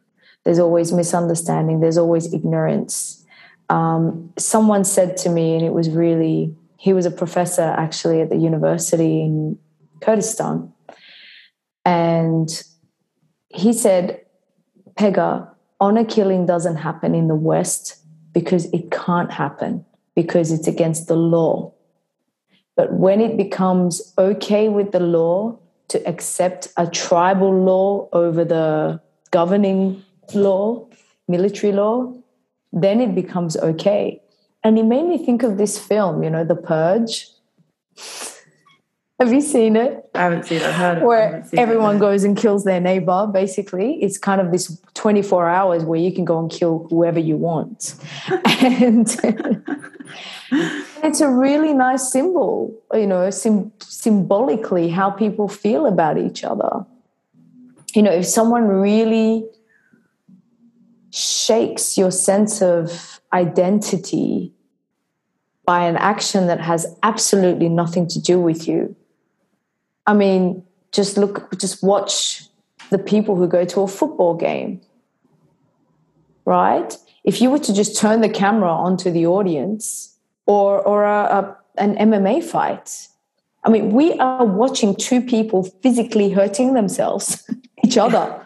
there's always misunderstanding, there's always ignorance. Um, someone said to me, and it was really, he was a professor actually at the university in Kurdistan, and he said, Pegah, honor killing doesn't happen in the West because it can't happen because it's against the law. But when it becomes okay with the law to accept a tribal law over the governing law, military law, then it becomes okay. And it made me think of this film, you know, The Purge. Have you seen it? I haven't seen it. I've heard. Where haven't it, everyone goes and kills their neighbor basically it's kind of this 24 hours where you can go and kill whoever you want and it's a really nice symbol you know sim- symbolically how people feel about each other you know if someone really shakes your sense of identity by an action that has absolutely nothing to do with you I mean, just look, just watch the people who go to a football game, right? If you were to just turn the camera onto the audience or, or a, a, an MMA fight, I mean, we are watching two people physically hurting themselves, each other,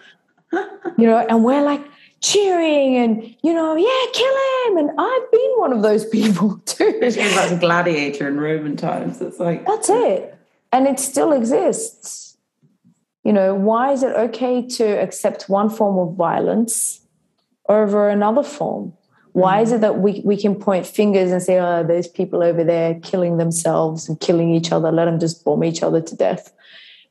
you know, and we're like cheering and, you know, yeah, kill him. And I've been one of those people too. It back to Gladiator in Roman times. It's like That's it. And it still exists. You know, why is it okay to accept one form of violence over another form? Why is it that we, we can point fingers and say, oh, those people over there killing themselves and killing each other, let them just bomb each other to death?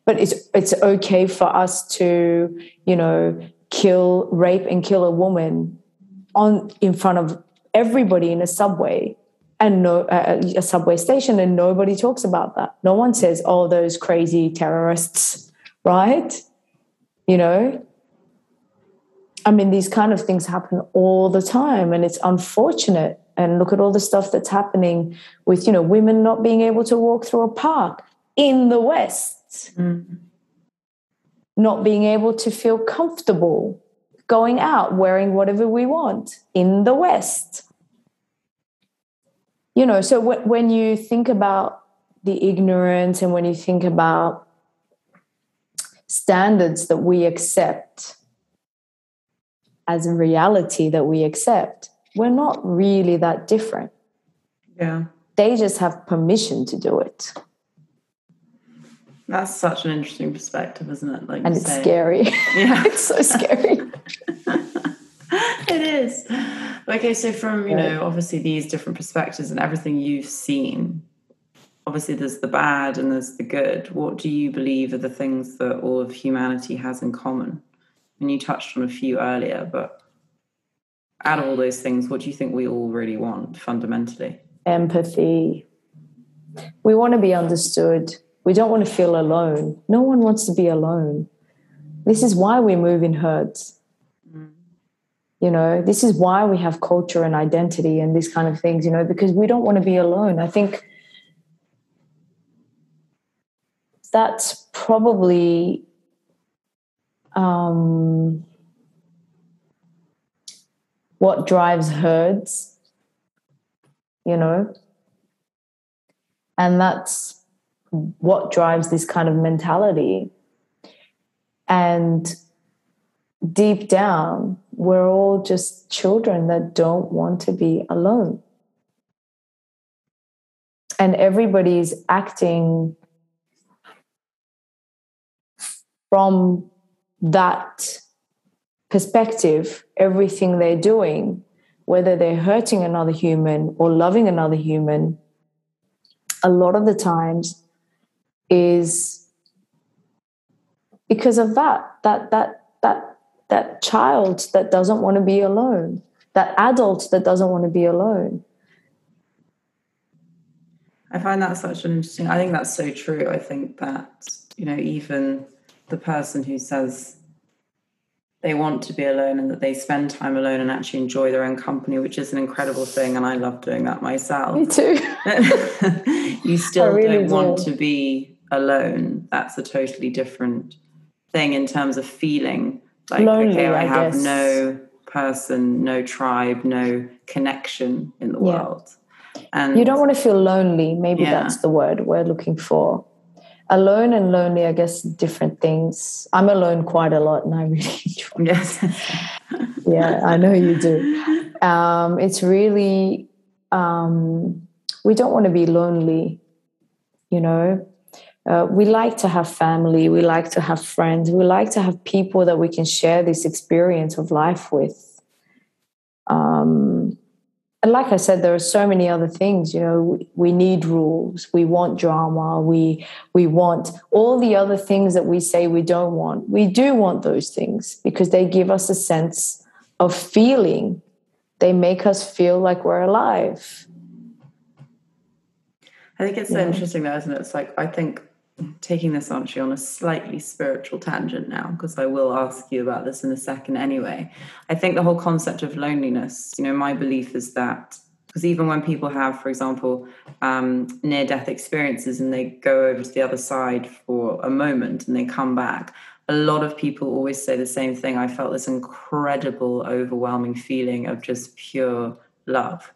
But it's it's okay for us to, you know, kill, rape, and kill a woman on in front of everybody in a subway and no uh, a subway station and nobody talks about that. No one says oh those crazy terrorists right? You know? I mean these kind of things happen all the time and it's unfortunate. And look at all the stuff that's happening with you know women not being able to walk through a park in the west. Mm, not being able to feel comfortable going out wearing whatever we want in the west you know so w- when you think about the ignorance and when you think about standards that we accept as a reality that we accept we're not really that different. Yeah. They just have permission to do it. That's such an interesting perspective, isn't it? Like and it's say. scary. Yeah. it's so scary. it is. Okay, so from, you know, obviously these different perspectives and everything you've seen, obviously there's the bad and there's the good. What do you believe are the things that all of humanity has in common? And you touched on a few earlier, but out of all those things, what do you think we all really want fundamentally? Empathy. We want to be understood. We don't want to feel alone. No one wants to be alone. This is why we move in herds. You know, this is why we have culture and identity and these kind of things, you know, because we don't want to be alone. I think that's probably um, what drives herds, you know, and that's what drives this kind of mentality. And deep down, we're all just children that don't want to be alone. And everybody's acting from that perspective, everything they're doing, whether they're hurting another human or loving another human, a lot of the times is because of that that that that that child that doesn't want to be alone that adult that doesn't want to be alone i find that such an interesting i think that's so true i think that you know even the person who says they want to be alone and that they spend time alone and actually enjoy their own company, which is an incredible thing. And I love doing that myself. Me too. you still really don't do. want to be alone. That's a totally different thing in terms of feeling like, Lonely, okay, I, I have guess. no person, no tribe, no connection in the yeah. world. And you don't want to feel lonely. Maybe yeah. that's the word we're looking for alone and lonely i guess different things i'm alone quite a lot and i really enjoy yes yeah i know you do um, it's really um, we don't want to be lonely you know uh, we like to have family we like to have friends we like to have people that we can share this experience of life with um, and like I said, there are so many other things. You know, we, we need rules. We want drama. We we want all the other things that we say we don't want. We do want those things because they give us a sense of feeling. They make us feel like we're alive. I think it's so yeah. interesting, though, isn't it? It's like I think taking this actually on a slightly spiritual tangent now? Because i will ask you about this in a second anyway. I think the whole concept of loneliness you know my belief is that because even when people have for example um, near death experiences and they go over to the other side for a moment and they come back a lot of people always say the same thing. I felt this incredible overwhelming feeling of just pure love.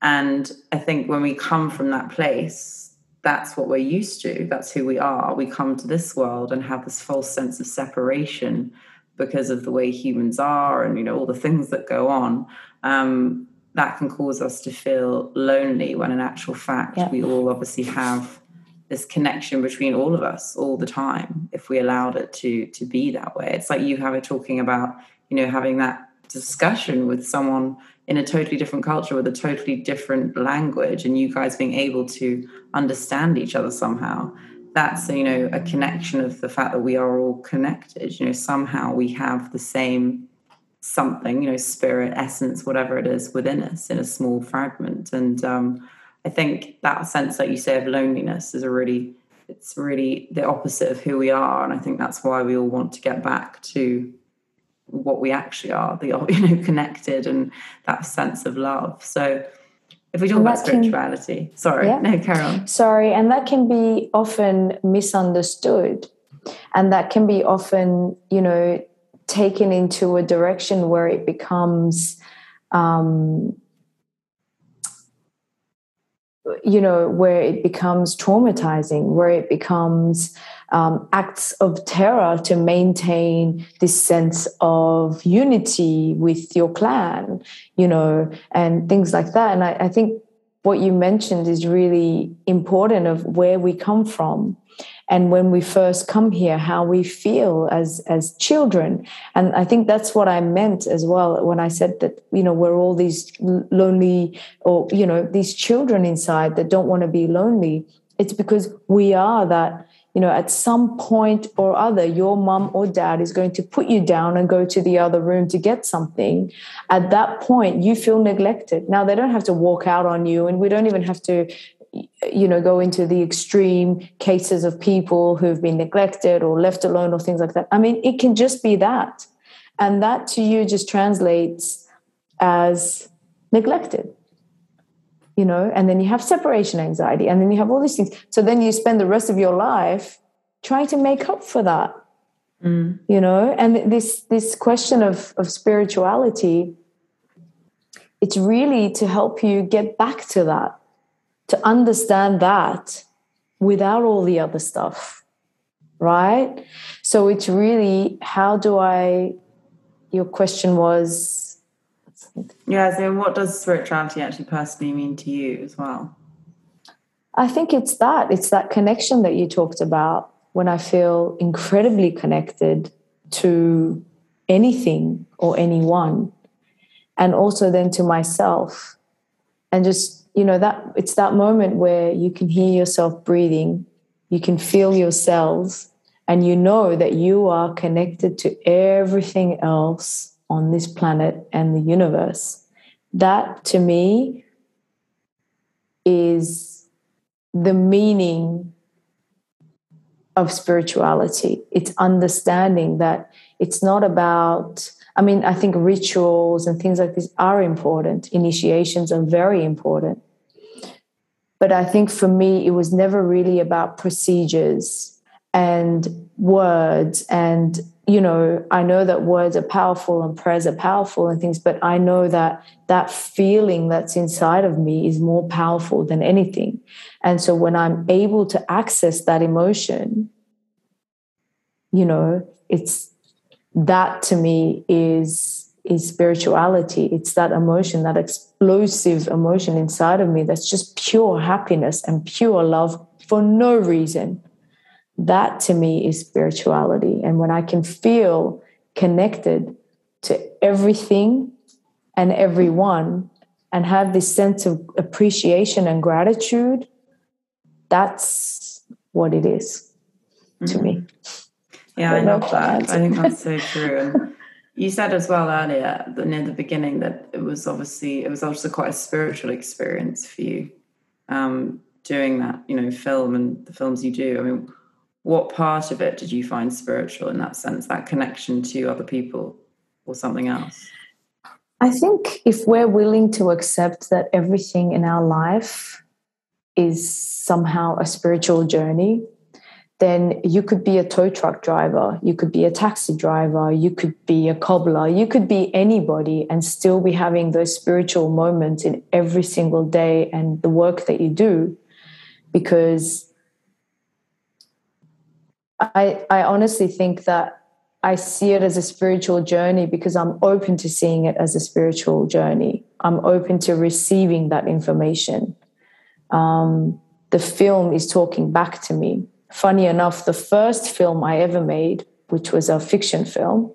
And i think when we come from that place that's what we're used to. That's who we are. We come to this world and have this false sense of separation because of the way humans are and you know all the things that go on. Um, that can cause us to feel lonely when in actual fact yeah. we all obviously have this connection between all of us all the time if we allowed it to to be that way it's like you have it talking about you know having that discussion with someone in a totally different culture with a totally different language and you guys being able to understand each other somehow that's you know a connection of the fact that we are all connected. You know somehow we have the same something you know spirit essence whatever it is within us in a small fragment. And um, i think that sense that you say of loneliness is a really it's really the opposite of who we are. And i think that's why we all want to get back to what we actually are, the you know connected and that sense of love. So if we talk about spirituality, can, sorry, yeah. no, Carol. Sorry, and that can be often misunderstood, and that can be often you know taken into a direction where it becomes. Um, you know, where it becomes traumatizing, where it becomes um, acts of terror to maintain this sense of unity with your clan, you know, and things like that. And I, I think what you mentioned is really important of where we come from and when we first come here how we feel as as children and i think that's what i meant as well when i said that you know we're all these lonely or you know these children inside that don't want to be lonely it's because we are that you know at some point or other your mom or dad is going to put you down and go to the other room to get something. At that point you feel neglected. Now they don't have to walk out on you and we don't even have to you know go into the extreme cases of people who've been neglected or left alone or things like that. I mean it can just be that. And that to you just translates as neglected you know and then you have separation anxiety and then you have all these things. So then you spend the rest of your life trying to make up for that mm. you know? And this this question of of spirituality it's really to help you get back to that to understand that without all the other stuff right? So it's really how do i your question was yeah so what does spirituality actually personally mean to you as well? I think it's that it's that connection that you talked about when i feel incredibly connected to anything or anyone and also then to myself. And just you know that it's that moment where you can hear yourself breathing you can feel your cells and you know that you are connected to everything else on this planet and the universe that to me is the meaning of spirituality it's understanding that it's not about I mean, I think rituals and things like this are important. Initiations are very important. But I think for me, it was never really about procedures and words. And, you know, I know that words are powerful and prayers are powerful and things, but I know that that feeling that's inside of me is more powerful than anything. And so when I'm able to access that emotion, you know, it's that to me is is spirituality. It's that emotion, that explosive emotion inside of me that's just pure happiness and pure love for no reason. That to me is spirituality. And when I can feel connected to everything and everyone and have this sense of appreciation and gratitude, that's what it is to mm-hmm. me. Yeah, I, I love that. I think that's so true. And you said as well earlier near the beginning that it was obviously it was also quite a spiritual experience for you um, doing that, you know, film and the films you do. I mean, what part of it did you find spiritual in that sense, that connection to other people or something else? I think if we're willing to accept that everything in our life is somehow a spiritual journey, then you could be a tow truck driver, you could be a taxi driver, you could be a cobbler, you could be anybody and still be having those spiritual moments in every single day and the work that you do. Because I, I honestly think that I see it as a spiritual journey because I'm open to seeing it as a spiritual journey. I'm open to receiving that information. Um, the film is talking back to me funny enough, the first film I ever made, which was a fiction film,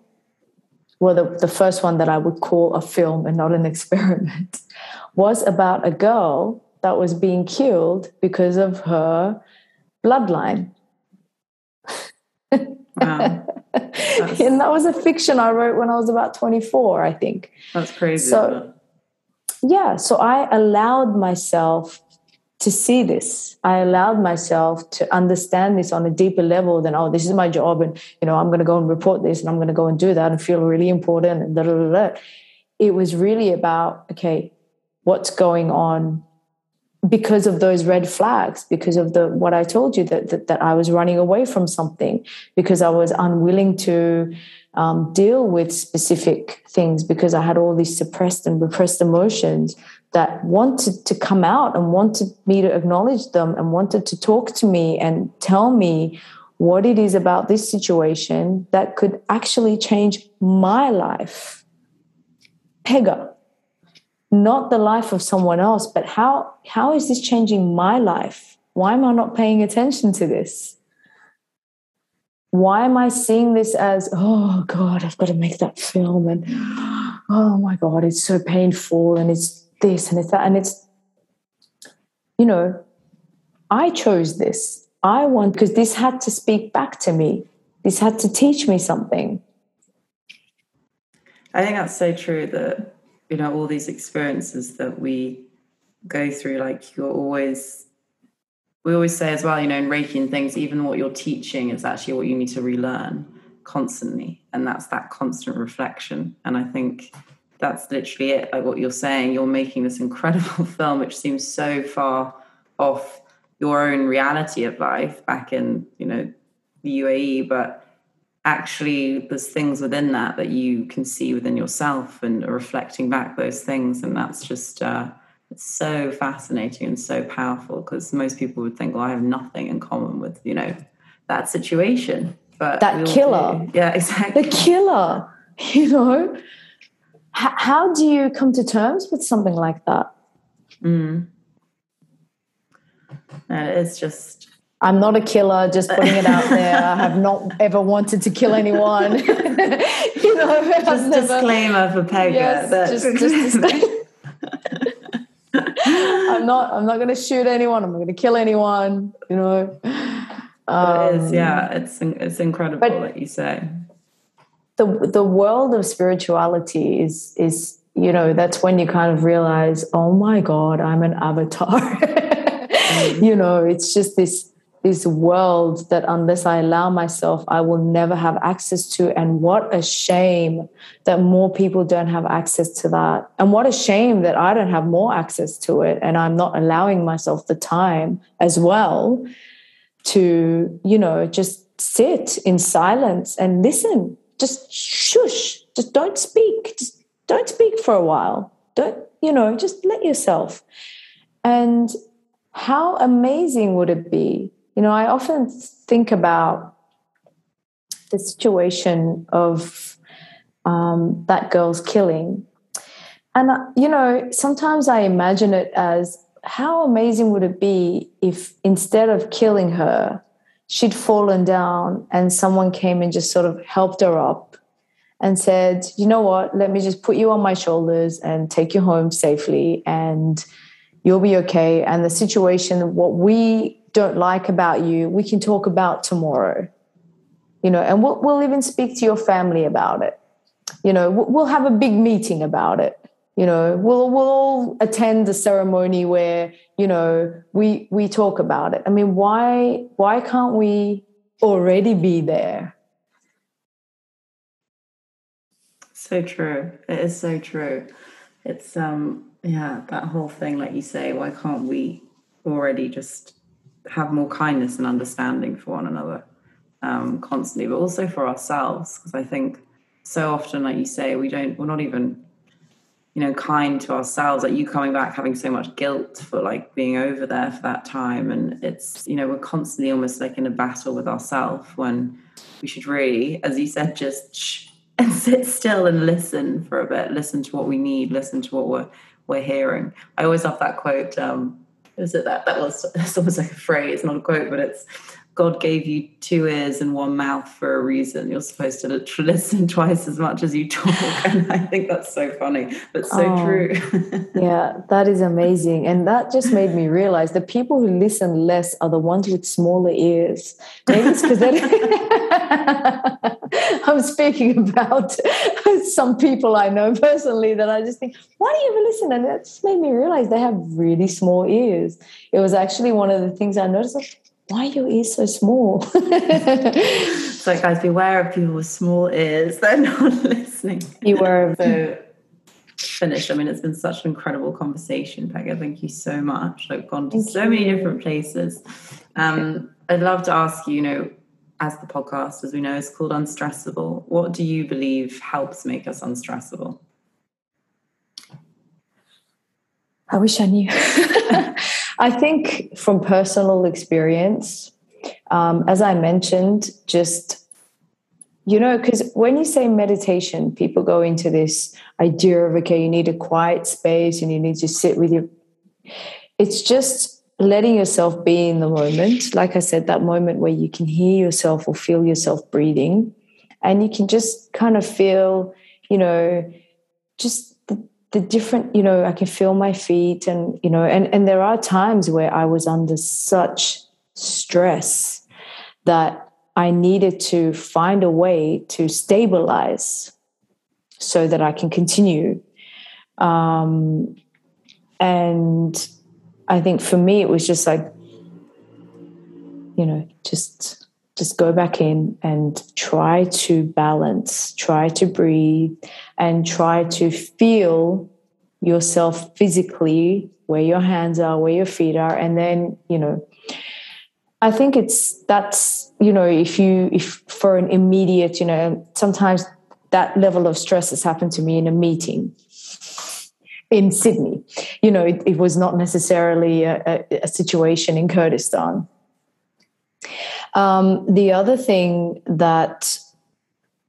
well, the, the first one that I would call a film and not an experiment, was about a girl that was being killed because of her bloodline. Wow. and that was a fiction I wrote when I was about 24, I think. That's crazy. So, yeah, so I allowed myself to see this. I allowed myself to understand this on a deeper level than, oh, this is my job and, you know, I'm going to go and report this and I'm going to go and do that and feel really important and da, da, da, da. It was really about, okay, what's going on because of those red flags because of the what i told you that that, that i was running away from something because i was unwilling to um, deal with specific things because i had all these suppressed and repressed emotions that wanted to come out and wanted me to acknowledge them and wanted to talk to me and tell me what it is about this situation that could actually change my life. Pegah, not the life of someone else, but how, how is this changing my life? Why am I not paying attention to this? Why am I seeing this as, oh God, I've got to make that film and oh my God, it's so painful and it's this and it's that. And it's, you know, I chose this. I want, because this had to speak back to me. This had to teach me something. I think that's so true that, you know, all these experiences that we go through, like you're always, we always say as well, you know, in Reiki and things, even what you're teaching is actually what you need to relearn constantly. And that's that constant reflection. And I think that's literally it. Like what you're saying, you're making this incredible film, which seems so far off your own reality of life back in, you know, the UAE, but actually there's things within that that you can see within yourself and reflecting back those things. And that's just, uh, it's so fascinating and so powerful because most people would think, well, I have nothing in common with, you know, that situation. But that killer. Yeah, exactly. The killer, you know? H- how do you come to terms with something like that? Mm. it's just. I'm not a killer, just putting it out there. I have not ever wanted to kill anyone. you know, just never, disclaimer for Pegah. Yes, just, just I'm not. I'm not going to shoot anyone. I'm not going to kill anyone. You know. Um, it is. Yeah, um, it's it's incredible that you say the the world of spirituality is is you know that's when you kind of realize oh my god i'm an avatar mm-hmm. you know it's just this this world that unless i allow myself i will never have access to. And what a shame that more people don't have access to that. And what a shame that i don't have more access to it and i'm not allowing myself the time as well to you know just sit in silence and listen. Just shush. Just don't speak. Just don't speak for a while. Don't you know just let yourself. And how amazing would it be you know i often think about the situation of um, that girl's killing and uh, you know sometimes i imagine it as how amazing would it be if instead of killing her she'd fallen down and someone came and just sort of helped her up and said, you know what, let me just put you on my shoulders and take you home safely and you'll be okay. And the situation, what we don't like about you, we can talk about tomorrow. You know, and we'll, we'll even speak to your family about it. You know, we'll have a big meeting about it. You know we'll we'll all attend the ceremony where you know we we talk about it. I mean why why can't we already be there? So true. It is so true. It's um yeah that whole thing like you say why can't we already just have more kindness and understanding for one another um constantly but also for ourselves because i think so often like you say we don't we're not even you know kind to ourselves. Like you coming back having so much guilt for like being over there for that time and it's you know we're constantly almost like in a battle with ourselves when we should really as you said just shh, and sit still and listen for a bit listen to what we need listen to what we're we're hearing. I always love that quote um is it that? That was it's almost like a phrase not a quote but it's God gave you two ears and one mouth for a reason. You're supposed to listen twice as much as you talk. And I think that's so funny, but so oh, true. yeah, that is amazing. And that just made me realize the people who listen less are the ones with smaller ears. Maybe it's because I'm speaking about some people I know personally that I just think, why do you ever listen? And that just made me realize they have really small ears. It was actually one of the things I noticed. Like, why are your ears so small? so, guys, beware of people with small ears. They're not listening. Beware of so, finish. I mean, it's been such an incredible conversation, Pegah. Thank you so much. I've gone to Thank so you. many different places. Um, I'd love to ask you, you know, as the podcast, as we know, is called Unstressable. What do you believe helps make us unstressable? I wish I knew. I think from personal experience, um, as I mentioned, just you know, because when you say meditation, people go into this idea of okay, you need a quiet space and you need to sit with your. It's just letting yourself be in the moment. Like I said, that moment where you can hear yourself or feel yourself breathing, and you can just kind of feel, you know, just the, different. You know, I can feel my feet, and you know, and and there are times where I was under such stress that I needed to find a way to stabilize so that I can continue. Um, and I think for me, it was just like, you know, just just go back in and try to balance, try to breathe, and try to feel yourself physically where your hands are, where your feet are, and then you know I think it's that's you know if you if for an immediate you know sometimes that level of stress has happened to me in a meeting in Sydney. You know, it, it was not necessarily a, a, a situation in Kurdistan. Um, the other thing that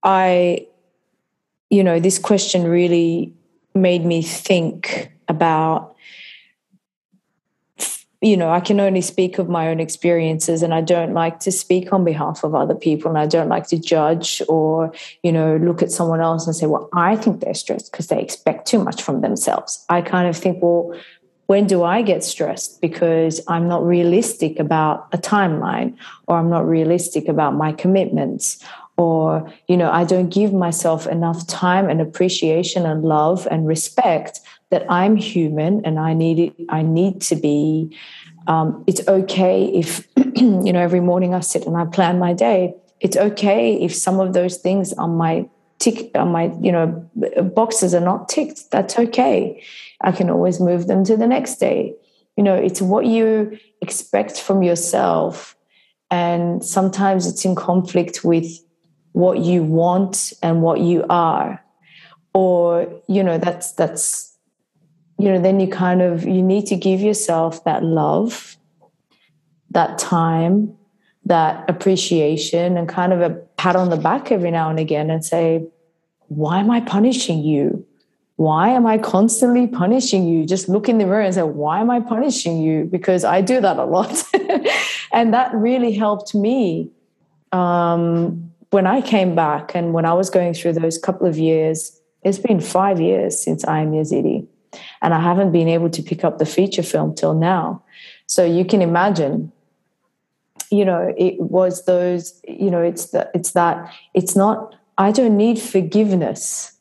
I, you know, this question really made me think about you know, I can only speak of my own experiences and I don't like to speak on behalf of other people and I don't like to judge or, you know, look at someone else and say, well, I think they're stressed because they expect too much from themselves. I kind of think, well, when do I get stressed? Because I'm not realistic about a timeline or I'm not realistic about my commitments or you know i don't give myself enough time and appreciation and love and respect that I'm human and I need it, I need to be. Um, it's okay if you know every morning I sit and I plan my day. It's okay if some of those things on my tick on my you know boxes are not ticked. That's okay. I can always move them to the next day. You know, it's what you expect from yourself, and sometimes it's in conflict with what you want and what you are. Or you know that's that's you know then you kind of you need to give yourself that love that time that appreciation and kind of a pat on the back every now and again and say why am i punishing you why am i constantly punishing you just look in the mirror and say why am i punishing you because i do that a lot and that really helped me um, when i came back and when i was going through those couple of years it's been five years since i am yazidi and I haven't been able to pick up the feature film till now. So you can imagine, you know, it was those, you know, it's that, it's that, it's not, I don't need forgiveness.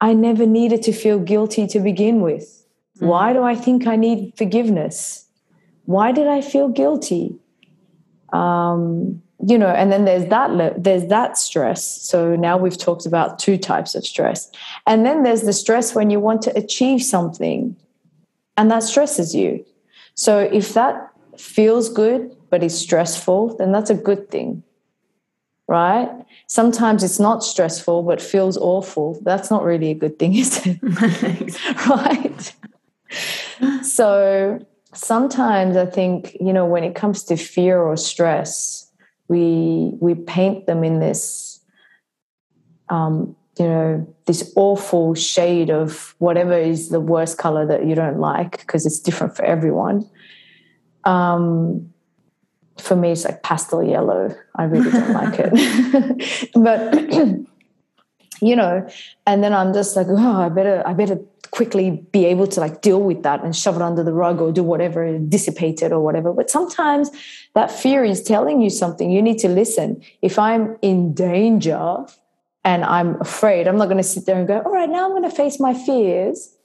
I never needed to feel guilty to begin with. Mm. Why do I think I need forgiveness? Why did I feel guilty? Um, you know and then there's that there's that stress so now we've talked about two types of stress and then there's the stress when you want to achieve something and that stresses you so if that feels good but is stressful then that's a good thing right? Sometimes it's not stressful but feels awful. That's not really a good thing is it? Right. So sometimes i think you know when it comes to fear or stress we we paint them in this um, you know this awful shade of whatever is the worst color that you don't like because it's different for everyone. Um, for me it's like pastel yellow. I really don't like it. But you know and then i'm just like oh i better i better quickly be able to like deal with that and shove it under the rug or do whatever dissipate it or whatever. But sometimes that fear is telling you something. You need to listen. If i'm in danger and i'm afraid i'm not going to sit there and go all right now i'm going to face my fears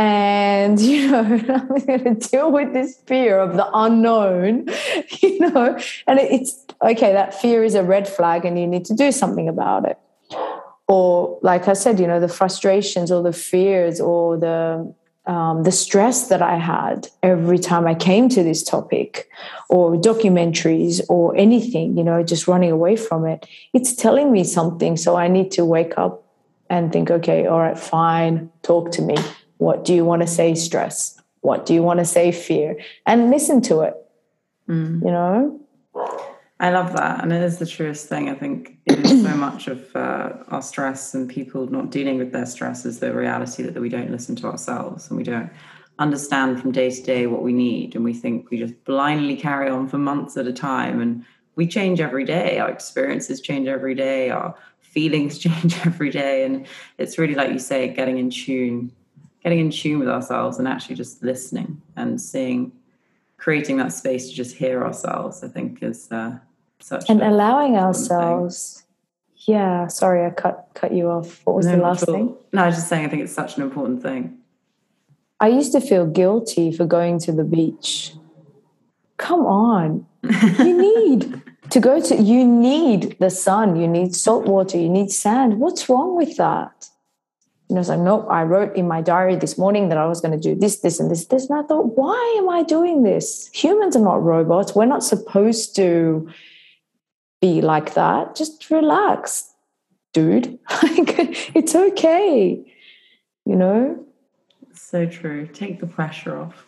and you know i'm going to deal with this fear of the unknown you know and it's okay that fear is a red flag and you need to do something about it or like I said, you know, the frustrations or the fears or the um, the stress that I had every time I came to this topic, or documentaries, or anything, you know, just running away from it. It's telling me something, so I need to wake up and think, okay, all right, fine, talk to me. What do you want to say, stress? What do you want to say, fear? And listen to it. Mm. You know. I love that. And it is the truest thing. I think it is so much of uh, our stress and people not dealing with their stress is the reality that, that we don't listen to ourselves and we don't understand from day to day what we need. And we think we just blindly carry on for months at a time. And we change every day. Our experiences change every day. Our feelings change every day. And it's really, like you say, getting in tune, getting in tune with ourselves and actually just listening and seeing, creating that space to just hear ourselves, I think is. Uh, such and allowing ourselves thing. yeah sorry i cut cut you off. What was no, the last thing? No i was just saying i think it's such an important thing. I used to feel guilty for going to the beach. Come on. You need to go to you need the sun you need salt water you need sand. What's wrong with that you know, it's like, nope, I wrote in my diary this morning that I was going to do this, this, and this, this. And I thought, why am I doing this? Humans are not robots. We're not supposed to be like that. Just relax, dude. it's okay. You know? So true. Take the pressure off.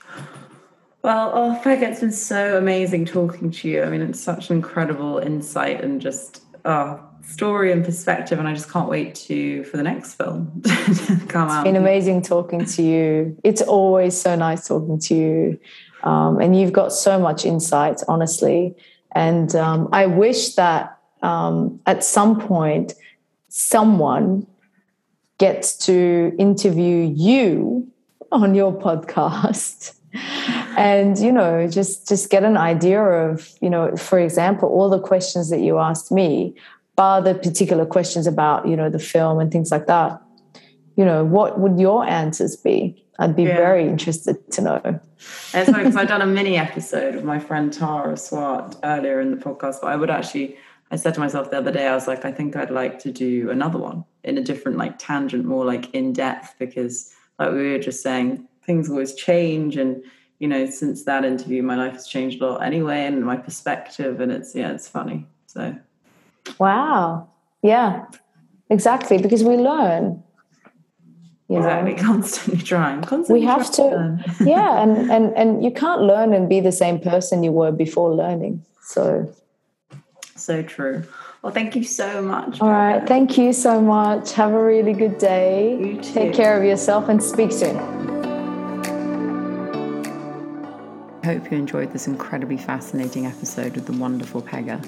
Well, oh, Peg, it's been so amazing talking to you. I mean, it's such an incredible insight and just oh, story and perspective, and I just can't wait to for the next film to come out. It's been amazing talking to you. It's always so nice talking to you, um, and you've got so much insight, honestly. And um, I wish that um, at some point someone gets to interview you on your podcast and you know just just get an idea of you know for example all the questions that you asked me bar the particular questions about you know the film and things like that you know what would your answers be I'd be yeah. very interested to know. And it's funny because I've done a mini episode with my friend Tara Swart earlier in the podcast, but I would actually, I said to myself the other day, I was like, I think I'd like to do another one in a different like tangent, more like in depth, because like we were just saying, things always change. And, you know, since that interview, my life has changed a lot anyway, and my perspective, and it's, yeah, it's funny. So, wow. Yeah, exactly. Because we learn you exactly know? constantly trying constantly we have to, to yeah and, and and you can't learn and be the same person you were before learning so so true well thank you so much all right thank you so much have a really good day You too. take care of yourself and speak soon I hope you enjoyed this incredibly fascinating episode with the wonderful Pegah.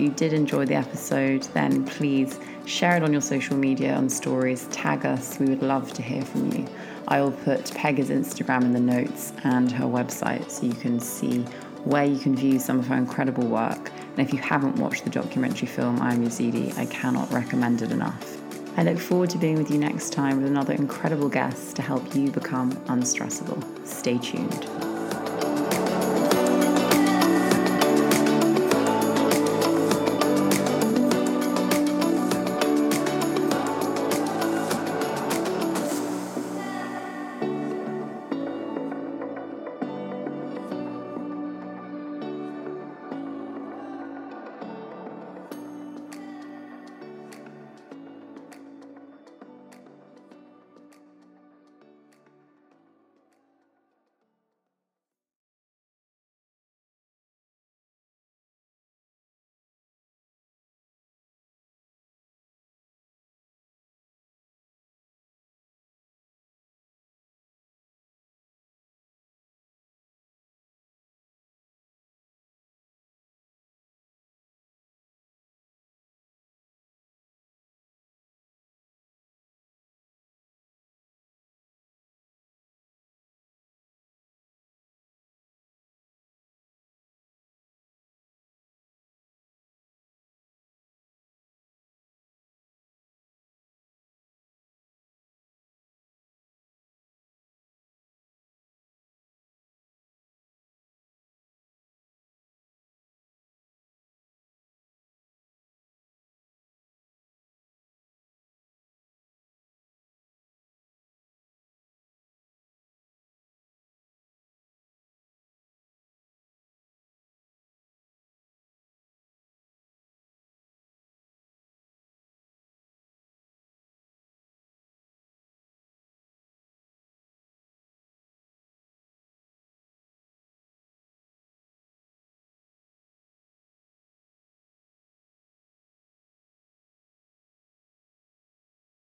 If you did enjoy the episode, then please share it on your social media on stories, tag us. We would love to hear from you. I will put Pegah's Instagram in the notes and her website so you can see where you can view some of her incredible work. And if you haven't watched the documentary film I Am Yazidi, I cannot recommend it enough. I look forward to being with you next time with another incredible guest to help you become unstressable. Stay tuned.